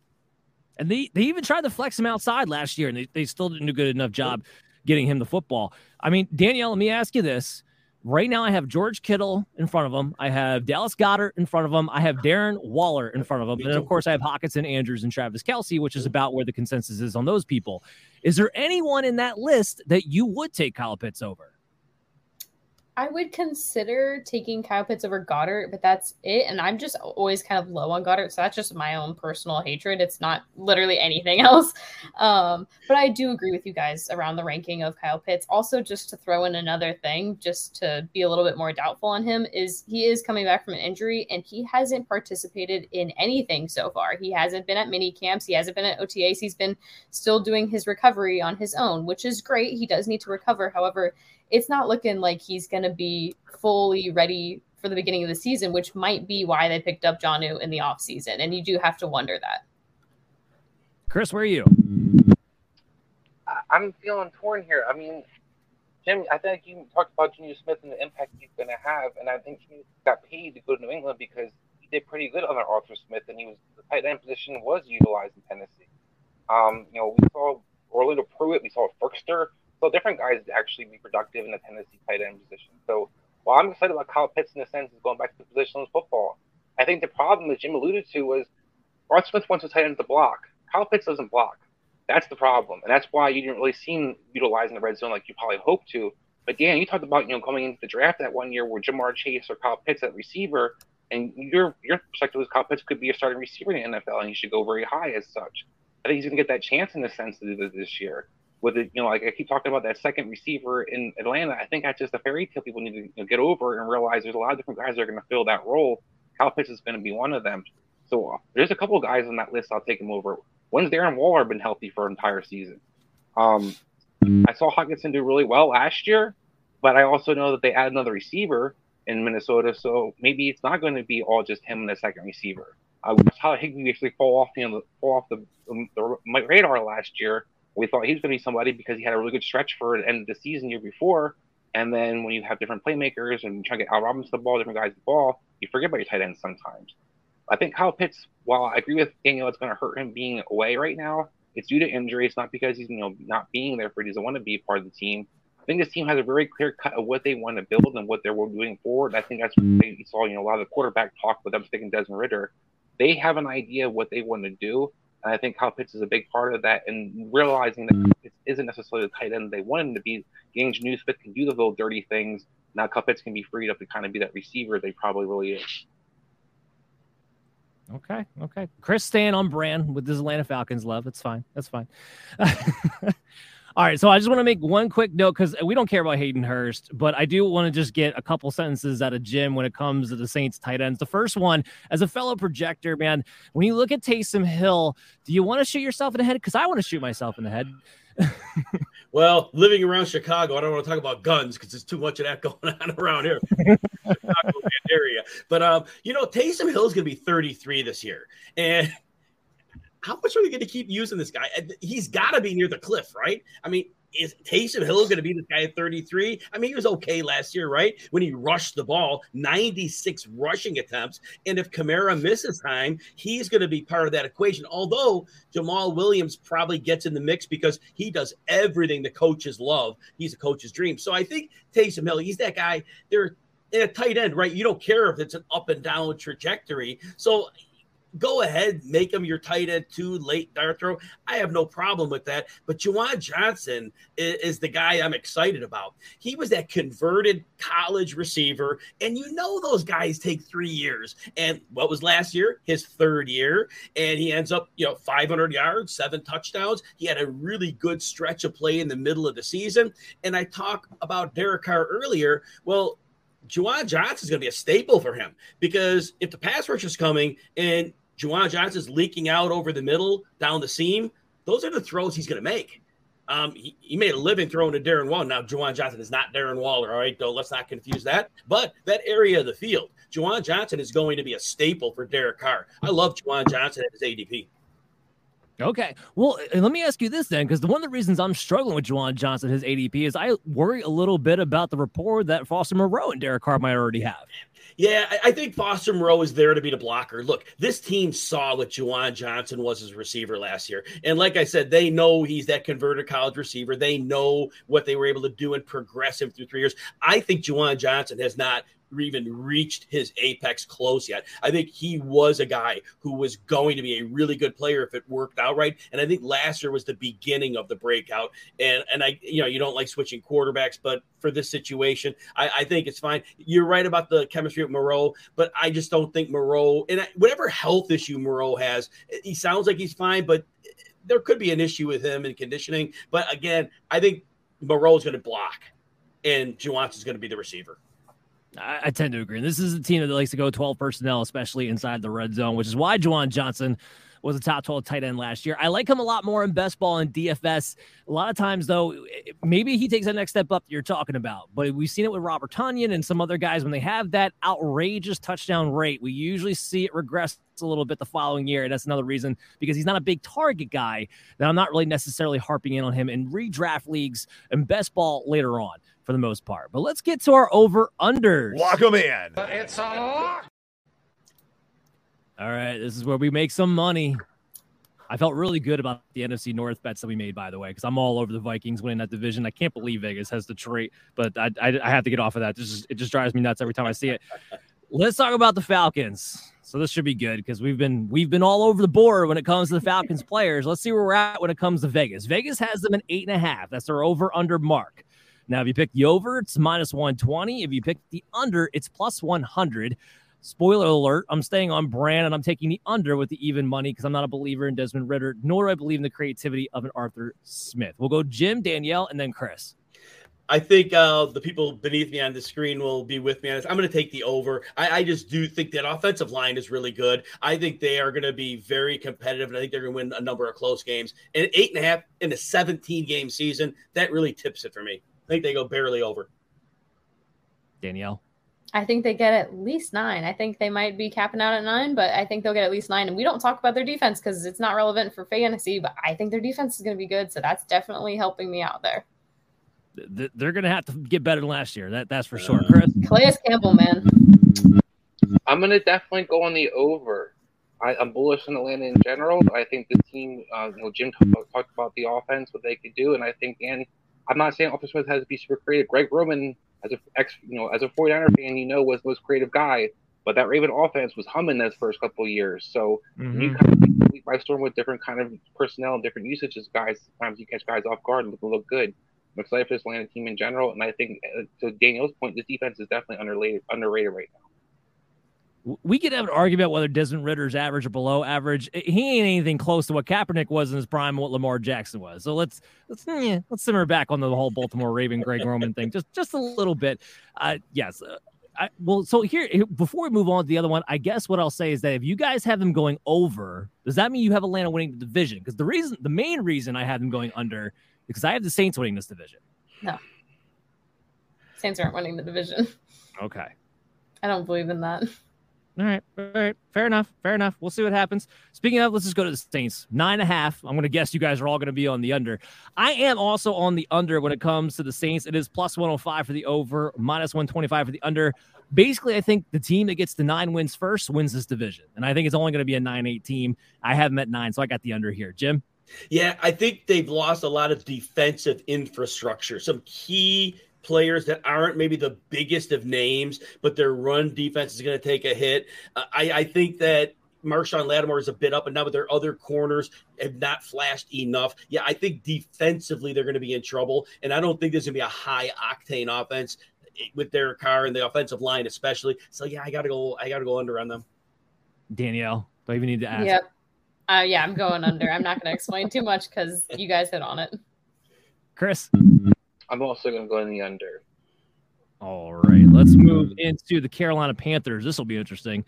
And they, they even tried to flex him outside last year, and they, they still didn't do a good enough job getting him the football. I mean, Danielle, let me ask you this. Right now, I have George Kittle in front of him. I have Dallas Goedert in front of him. I have Darren Waller in front of him. And then, of course, I have Hockenson, Andrews, and Travis Kelce, which is about where the consensus is on those people. Is there anyone in that list that you would take Kyle Pitts over? I would consider taking Kyle Pitts over Goedert, but that's it. And I'm just always kind of low on Goedert. So that's just my own personal hatred. It's not literally anything else. Um, but I do agree with you guys around the ranking of Kyle Pitts. Also, just to throw in another thing, just to be a little bit more doubtful on him, is he is coming back from an injury and he hasn't participated in anything so far. He hasn't been at mini camps, he hasn't been at OTAs. He's been still doing his recovery on his own, which is great. He does need to recover. However, it's not looking like he's going to be fully ready for the beginning of the season, which might be why they picked up Jonnu in the offseason. And you do have to wonder that. Chris, where are you? I'm feeling torn here. I mean, Jim, I think you talked about Jonnu Smith and the impact he's going to have, and I think he got paid to go to New England because he did pretty good on Arthur Smith, and he was the tight end position was utilized in Tennessee. Um, you know, we saw Orlando Pruitt, we saw Firkser, so different guys to actually be productive in the Tennessee tight end position. So while I'm excited about Kyle Pitts in the sense of going back to the positionless football, I think the problem that Jim alluded to was Art Smith wants a tight end to block. Kyle Pitts doesn't block. That's the problem, and that's why you didn't really see him utilizing the red zone like you probably hoped to. But Dan, you talked about you know coming into the draft that one year where Ja'Marr Chase or Kyle Pitts at receiver, and your your perspective was Kyle Pitts could be a starting receiver in the NFL, and he should go very high as such. I think he's going to get that chance in the sense this year with it, you know, like I keep talking about that second receiver in Atlanta. I think that's just a fairy tale people need to you know, get over and realize there's a lot of different guys that are going to fill that role. Kyle Pitts is going to be one of them. So uh, there's a couple of guys on that list I'll take him over. When's Darren Waller been healthy for an entire season? Um, I saw Hockenson do really well last year, but I also know that they add another receiver in Minnesota, so maybe it's not going to be all just him and the second receiver. Uh, we saw Higbee basically fall off, the, fall off the, the, the radar last year. We thought he was going to be somebody because he had a really good stretch for the end of the season year before. And then when you have different playmakers and trying to get Al Robinson the ball, different guys the ball, you forget about your tight ends sometimes. I think Kyle Pitts, while I agree with Daniel, it's going to hurt him being away right now. It's due to injury. It's not because he's you know not being there for he doesn't want to be part of the team. I think this team has a very clear cut of what they want to build and what they're doing forward. I think that's what they saw. You know, a lot of the quarterback talk with them sticking Desmond Ridder. They have an idea of what they want to do, and I think Kyle Pitts is a big part of that. And realizing that it isn't necessarily the tight end they want him to be. Jonnu Smith can do the little dirty things. Now Kyle Pitts can be freed up to kind of be that receiver they probably really is. Okay. Okay. Chris staying on brand with his Atlanta Falcons love. It's fine. That's fine. All right. So I just want to make one quick note because we don't care about Hayden Hurst, but I do want to just get a couple sentences out of Jim when it comes to the Saints tight ends. The first one, as a fellow projector, man, when you look at Taysom Hill, do you want to shoot yourself in the head? Because I want to shoot myself in the head. well, living around Chicago, I don't want to talk about guns because there's too much of that going on around here. area. But um, you know, Taysom Hill is going to be 33 this year, and how much are they going to keep using this guy? He's got to be near the cliff, right? I mean, is Taysom Hill going to be this guy at 33? I mean, he was okay last year, right? When he rushed the ball, 96 rushing attempts. And if Kamara misses time, he's going to be part of that equation. Although Jamaal Williams probably gets in the mix because he does everything the coaches love. He's a coach's dream. So I think Taysom Hill, he's that guy. There, in a tight end, right? You don't care if it's an up and down trajectory. So go ahead, make him your tight end too, late dart throw. I have no problem with that. But Juwan Johnson is, is, the guy I'm excited about. He was that converted college receiver, and you know those guys take three years. And what was last year? His third year, and he ends up, you know, 500 yards, seven touchdowns. He had a really good stretch of play in the middle of the season. And I talked about Derek Carr earlier. Well, Juwan Johnson is going to be a staple for him because if the pass rush is coming and Juwan Johnson's leaking out over the middle, down the seam. Those are the throws he's going to make. Um, he, he, made a living throwing to Darren Waller. Now, Juwan Johnson is not Darren Waller, all right? Though let's not confuse that. But that area of the field, Juwan Johnson is going to be a staple for Derek Carr. I love Juwan Johnson at his ADP. Okay. Well, let me ask you this then, because one of the reasons I'm struggling with Juwan Johnson, his ADP, is I worry a little bit about the rapport that Foster Moreau and Derek Carr might already have. Yeah, I think Foster Moreau is there to be the blocker. Look, this team saw what Juwan Johnson was as receiver last year. And like I said, they know he's that converted college receiver. They know what they were able to do and progress him through three years. I think Juwan Johnson has not even reached his apex close yet. I think he was a guy who was going to be a really good player if it worked out right. And I think last year was the beginning of the breakout. And and I, you know, you don't like switching quarterbacks, but for this situation, I, I think it's fine. You're right about the chemistry of Moreau, but I just don't think Moreau and I, whatever health issue Moreau has, he sounds like he's fine, but there could be an issue with him in conditioning. But again, I think Moreau is going to block and is going to be the receiver. I, I, tend to agree. This is a team that likes to go 12 personnel, especially inside the red zone, which is why Juwan Johnson was a top 12 tight end last year. I like him a lot more in best ball and DFS. A lot of times, though, maybe he takes that next step up that you're talking about. But we've seen it with Robert Tonyan and some other guys when they have that outrageous touchdown rate. We usually see it regress a little bit the following year. And that's another reason because he's not a big target guy that I'm not really necessarily harping in on him in redraft leagues and best ball later on for the most part. But let's get to our over unders. Lock them in. It's a lock. All right, this is where we make some money. I felt really good about the NFC North bets that we made, by the way, because I'm all over the Vikings winning that division. I can't believe Vegas has Detroit, but I, I, I have to get off of that. Is, it just drives me nuts every time I see it. Let's talk about the Falcons. So this should be good because we've been we've been all over the board when it comes to the Falcons players. Let's see where we're at when it comes to Vegas. Vegas has them an eight and a half. That's their over under mark. Now, if you pick the over, it's minus 120. If you pick the under, it's plus 100. Spoiler alert, I'm staying on brand and I'm taking the under with the even money because I'm not a believer in Desmond Ridder, nor do I believe in the creativity of an Arthur Smith. We'll go Jim, Danielle, and then Chris. I think uh, the people beneath me on the screen will be with me on this. I'm going to take the over. I, I, just do think that offensive line is really good. I think they are going to be very competitive, and I think they're going to win a number of close games. And eight and a half in a 17 game season, that really tips it for me. I think they go barely over. Danielle. I think they get at least nine. I think they might be capping out at nine, but I think they'll get at least nine. And we don't talk about their defense because it's not relevant for fantasy, but I think their defense is going to be good. So that's definitely helping me out there. They're going to have to get better than last year. That That's for sure. Chris? Calais Campbell, man. I'm going to definitely go on the over. I, am bullish on Atlanta in general. I think the team, uh, you know, Jim talked, talked about the offense, what they could do. And I think, and I'm not saying Arthur Smith has to be super creative. Greg Roman as a ex, you know, as a 49er fan, you know, was the most creative guy. But that Raven offense was humming those first couple years. So mm-hmm. you kind of beat by storm with different kind of personnel and different usages, guys. Sometimes you catch guys off guard and look, look good. I'm excited for this Atlanta team in general, and I think uh, to Daniel's point, this defense is definitely underrated, underrated right now we could have an argument whether Desmond Ridder's average or below average. He ain't anything close to what Kaepernick was in his prime, what Lamar Jackson was. So let's let's yeah, let's simmer back on the whole Baltimore Raven Greg Roman thing just just a little bit. Uh, yes. Uh, I, well, so here before we move on to the other one, I guess what I'll say is that if you guys have them going over, does that mean you have Atlanta winning the division? Because the reason, the main reason I have them going under, because I have the Saints winning this division. No, Saints aren't winning the division. Okay, I don't believe in that. All right. All right. Fair enough. Fair enough. We'll see what happens. Speaking of, let's just go to the Saints. Nine and a half. I'm going to guess you guys are all going to be on the under. I am also on the under when it comes to the Saints. It is plus 105 for the over, minus 125 for the under. Basically, I think the team that gets the nine wins first wins this division. And I think it's only going to be a 9 8 team. I have them at nine, so I got the under here. Jim? Yeah, I think they've lost a lot of defensive infrastructure, some key players that aren't maybe the biggest of names, but their run defense is going to take a hit. Uh, I, I think that Marshon Lattimore is a bit up and down, but their other corners have not flashed enough. Yeah, I think defensively they're going to be in trouble, and I don't think there's going to be a high octane offense with their car and the offensive line, especially. So yeah, I got to go. I got to go under on them. Danielle, do I even need to ask? Yep. Uh, yeah, I'm going under. I'm not going to explain too much because you guys hit on it. Chris. I'm also going to go in the under. All right, let's mm-hmm. move into the Carolina Panthers. This will be interesting.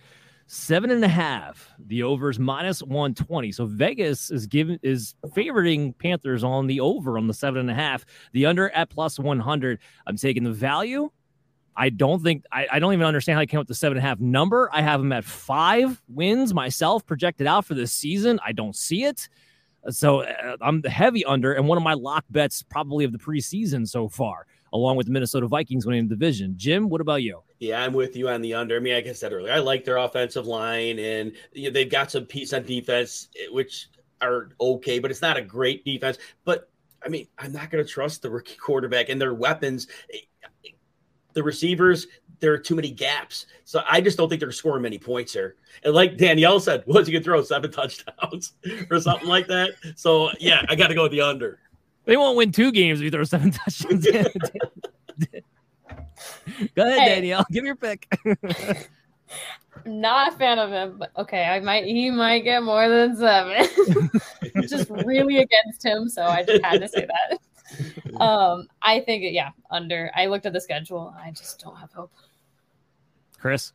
Seven and a half. The overs minus one twenty. So Vegas is giving is favoring Panthers on the over on the seven and a half. The under at plus one hundred. I'm taking the value. I don't think I, I don't even understand how I came up with the seven and a half number. I have them at five wins myself projected out for this season. I don't see it. So uh, I'm the heavy under, and one of my lock bets probably of the preseason so far, along with the Minnesota Vikings winning the division. Jim, what about you? Yeah, I'm with you on the under. I mean, like I said earlier, I like their offensive line, and you know, they've got some piece on defense, eh, which are okay, but it's not a great defense. But I mean, I'm not going to trust the rookie quarterback and their weapons. Eh, the receivers, there are too many gaps. So I just don't think they're scoring many points here. And like Danielle said, was he can throw seven touchdowns or something like that? So yeah, I got to go with the under. They won't win two games if you throw seven touchdowns. go ahead, hey. Danielle. Give me your pick. I'm Not a fan of him, but okay, I might he might get more than seven. just really against him, so I just had to say that. um, I think yeah, under. I looked at the schedule. I just don't have hope. Chris.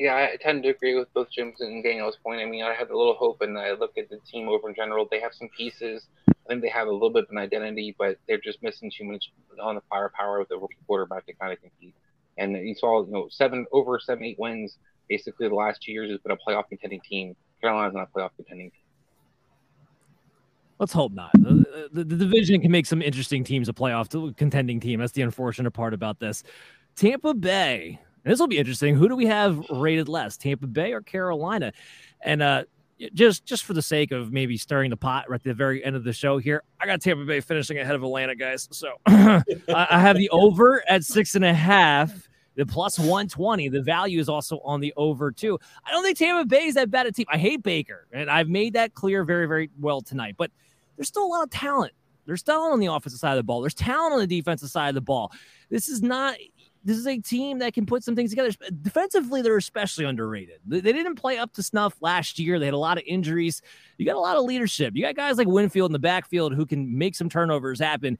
Yeah, I tend to agree with both Jim's and Daniel's point. I mean, I have a little hope, and I look at the team over in general. They have some pieces. I think they have a little bit of an identity, but they're just missing too much on the firepower with the rookie quarterback to kind of compete. And you saw, you know, seven over seven, eight wins basically the last two years has been a playoff contending team. Carolina's not a playoff contending team. Let's hope not. The, the, the, division can make some interesting teams a playoff contending team. That's the unfortunate part about this. Tampa Bay. This will be interesting. Who do we have rated less, Tampa Bay or Carolina? And uh, just just for the sake of maybe stirring the pot right at the very end of the show here, I got Tampa Bay finishing ahead of Atlanta, guys. So I, I have the over at six and a half the plus 120. The value is also on the over, too. I don't think Tampa Bay is that bad a team. I hate Baker, and I've made that clear very, very well tonight. But there's still a lot of talent. There's talent on the offensive side of the ball. There's talent on the defensive side of the ball. This is not. This is a team that can put some things together. Defensively, they're especially underrated. They, didn't play up to snuff last year. They had a lot of injuries. You got a lot of leadership. You got guys like Winfield in the backfield who can make some turnovers happen.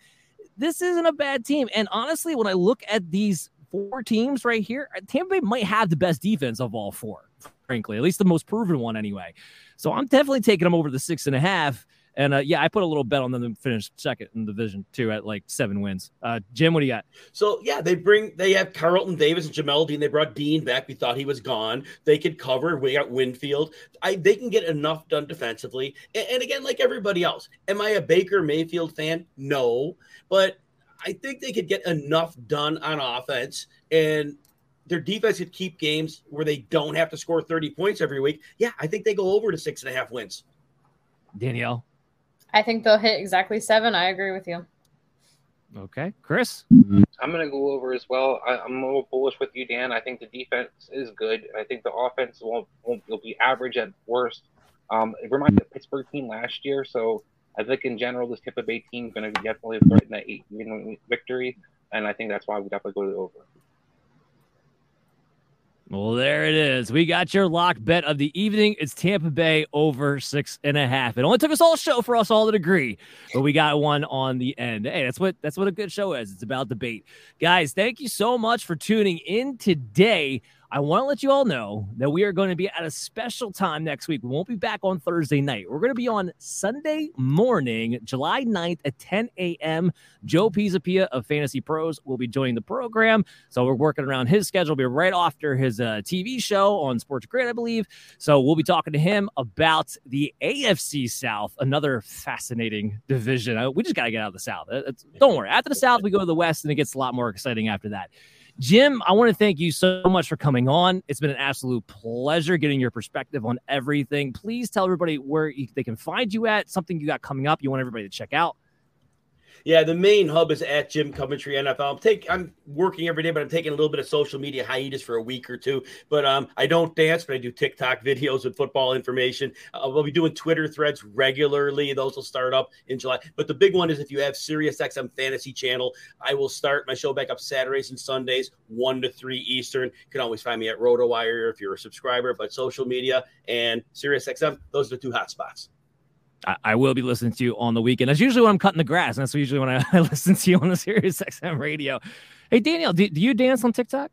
This isn't a bad team. And honestly, when I look at these four teams right here, uh, Tampa Bay might have the best defense of all four, frankly, at least the most proven one anyway. So I'm definitely taking them over the six and a half And uh, yeah, I put a little bet on them to finish second in the division too at like seven wins. Uh, Jim, what do you got? So yeah, they bring they have Carlton Davis and Jamel Dean. They brought Dean back. We thought he was gone. They could cover. We got Winfield. I they can get enough done defensively. And, and again, like everybody else, am I a Baker Mayfield fan? No, but I think they could get enough done on offense and their defense could keep games where they don't have to score 30 points every week. Yeah, I think they go over to six and a half wins. Danielle. I think they'll hit exactly seven. I agree with you. Okay, Chris. I'm going to go over as well. I, am a little bullish with you, Dan. I think the defense is good. I think the offense won't, won't will be average at worst. Um, it reminds me of the Pittsburgh team last year. So I think in general, this Tampa Bay team is going to definitely threaten that eight victory, and I think that's why we definitely go to the over. Well, there it is. We got your lock bet of the evening. It's Tampa Bay over six and a half. It only took us all show for us all to agree, but we got one on the end. Hey, that's what that's what a good show is. It's about debate. Guys, thank you so much for tuning in today. I want to let you all know that we are going to be at a special time next week. We won't be back on Thursday night. We're going to be on Sunday morning, July 9th at 10 a.m. Joe Pisapia of FantasyPros will be joining the program. So we're working around his schedule. It'll be right after his uh, TV show on SportsGrid, I believe. So we'll be talking to him about the AFC South, another fascinating division. Uh, we just got to get out of the South. It's, don't worry. After the South, we go to the West, and it gets a lot more exciting after that. Jim, I want to thank you so much for coming on. It's been an absolute pleasure getting your perspective on everything. Please tell everybody where you, they can find you at, something you got coming up you want everybody to check out. Yeah, the main hub is at Jim Coventry NFL. I'm take I'm working every day, but I'm taking a little bit of social media hiatus for a week or two. But um, I don't dance, but I do TikTok videos with football information. Uh, we'll be doing Twitter threads regularly. Those will start up in July. But the big one is if you have Sirius XM Fantasy Channel, I will start my show back up Saturdays and Sundays, one to three Eastern. You can always find me at RotoWire if you're a subscriber. But social media and Sirius XM, those are the two hot spots. I, I, will be listening to you on the weekend. That's usually when I'm cutting the grass, and that's usually when I, I listen to you on the Sirius XM radio. Hey, Danielle, do, do you dance on TikTok?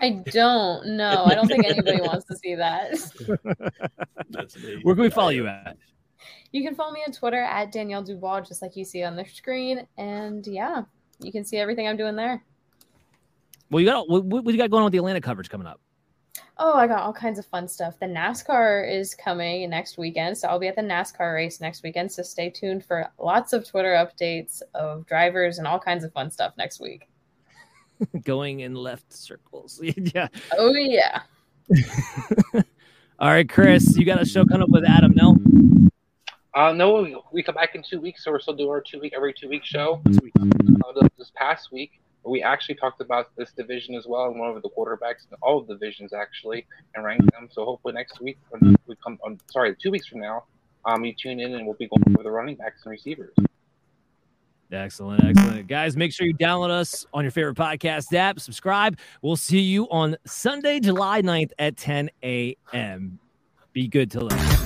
I don't know. I don't think anybody wants to see that. Where can we follow you at? You can follow me on Twitter at Danielle Dubois, just like you see on the screen. And yeah, you can see everything I'm doing there. Well, you got what, what you got going on with the Atlanta coverage coming up? Oh, I got all kinds of fun stuff. The NASCAR is coming next weekend, so I'll be at the NASCAR race next weekend. So stay tuned for lots of Twitter updates of drivers and all kinds of fun stuff next week. Going in left circles. yeah. Oh yeah. all right, Chris, you got a show coming up with Adam, no? Uh, no, we come back in two weeks, so we're still doing our two week every two week show. Uh, this past week, we actually talked about this division as well and one of the quarterbacks in all of the divisions actually and ranked them. So hopefully next week when we come on sorry, two weeks from now, um you tune in and we'll be going over the running backs and receivers. Excellent, excellent. Guys, make sure you download us on your favorite podcast app, subscribe. We'll see you on Sunday, July 9th at 10 a.m. Be good till then.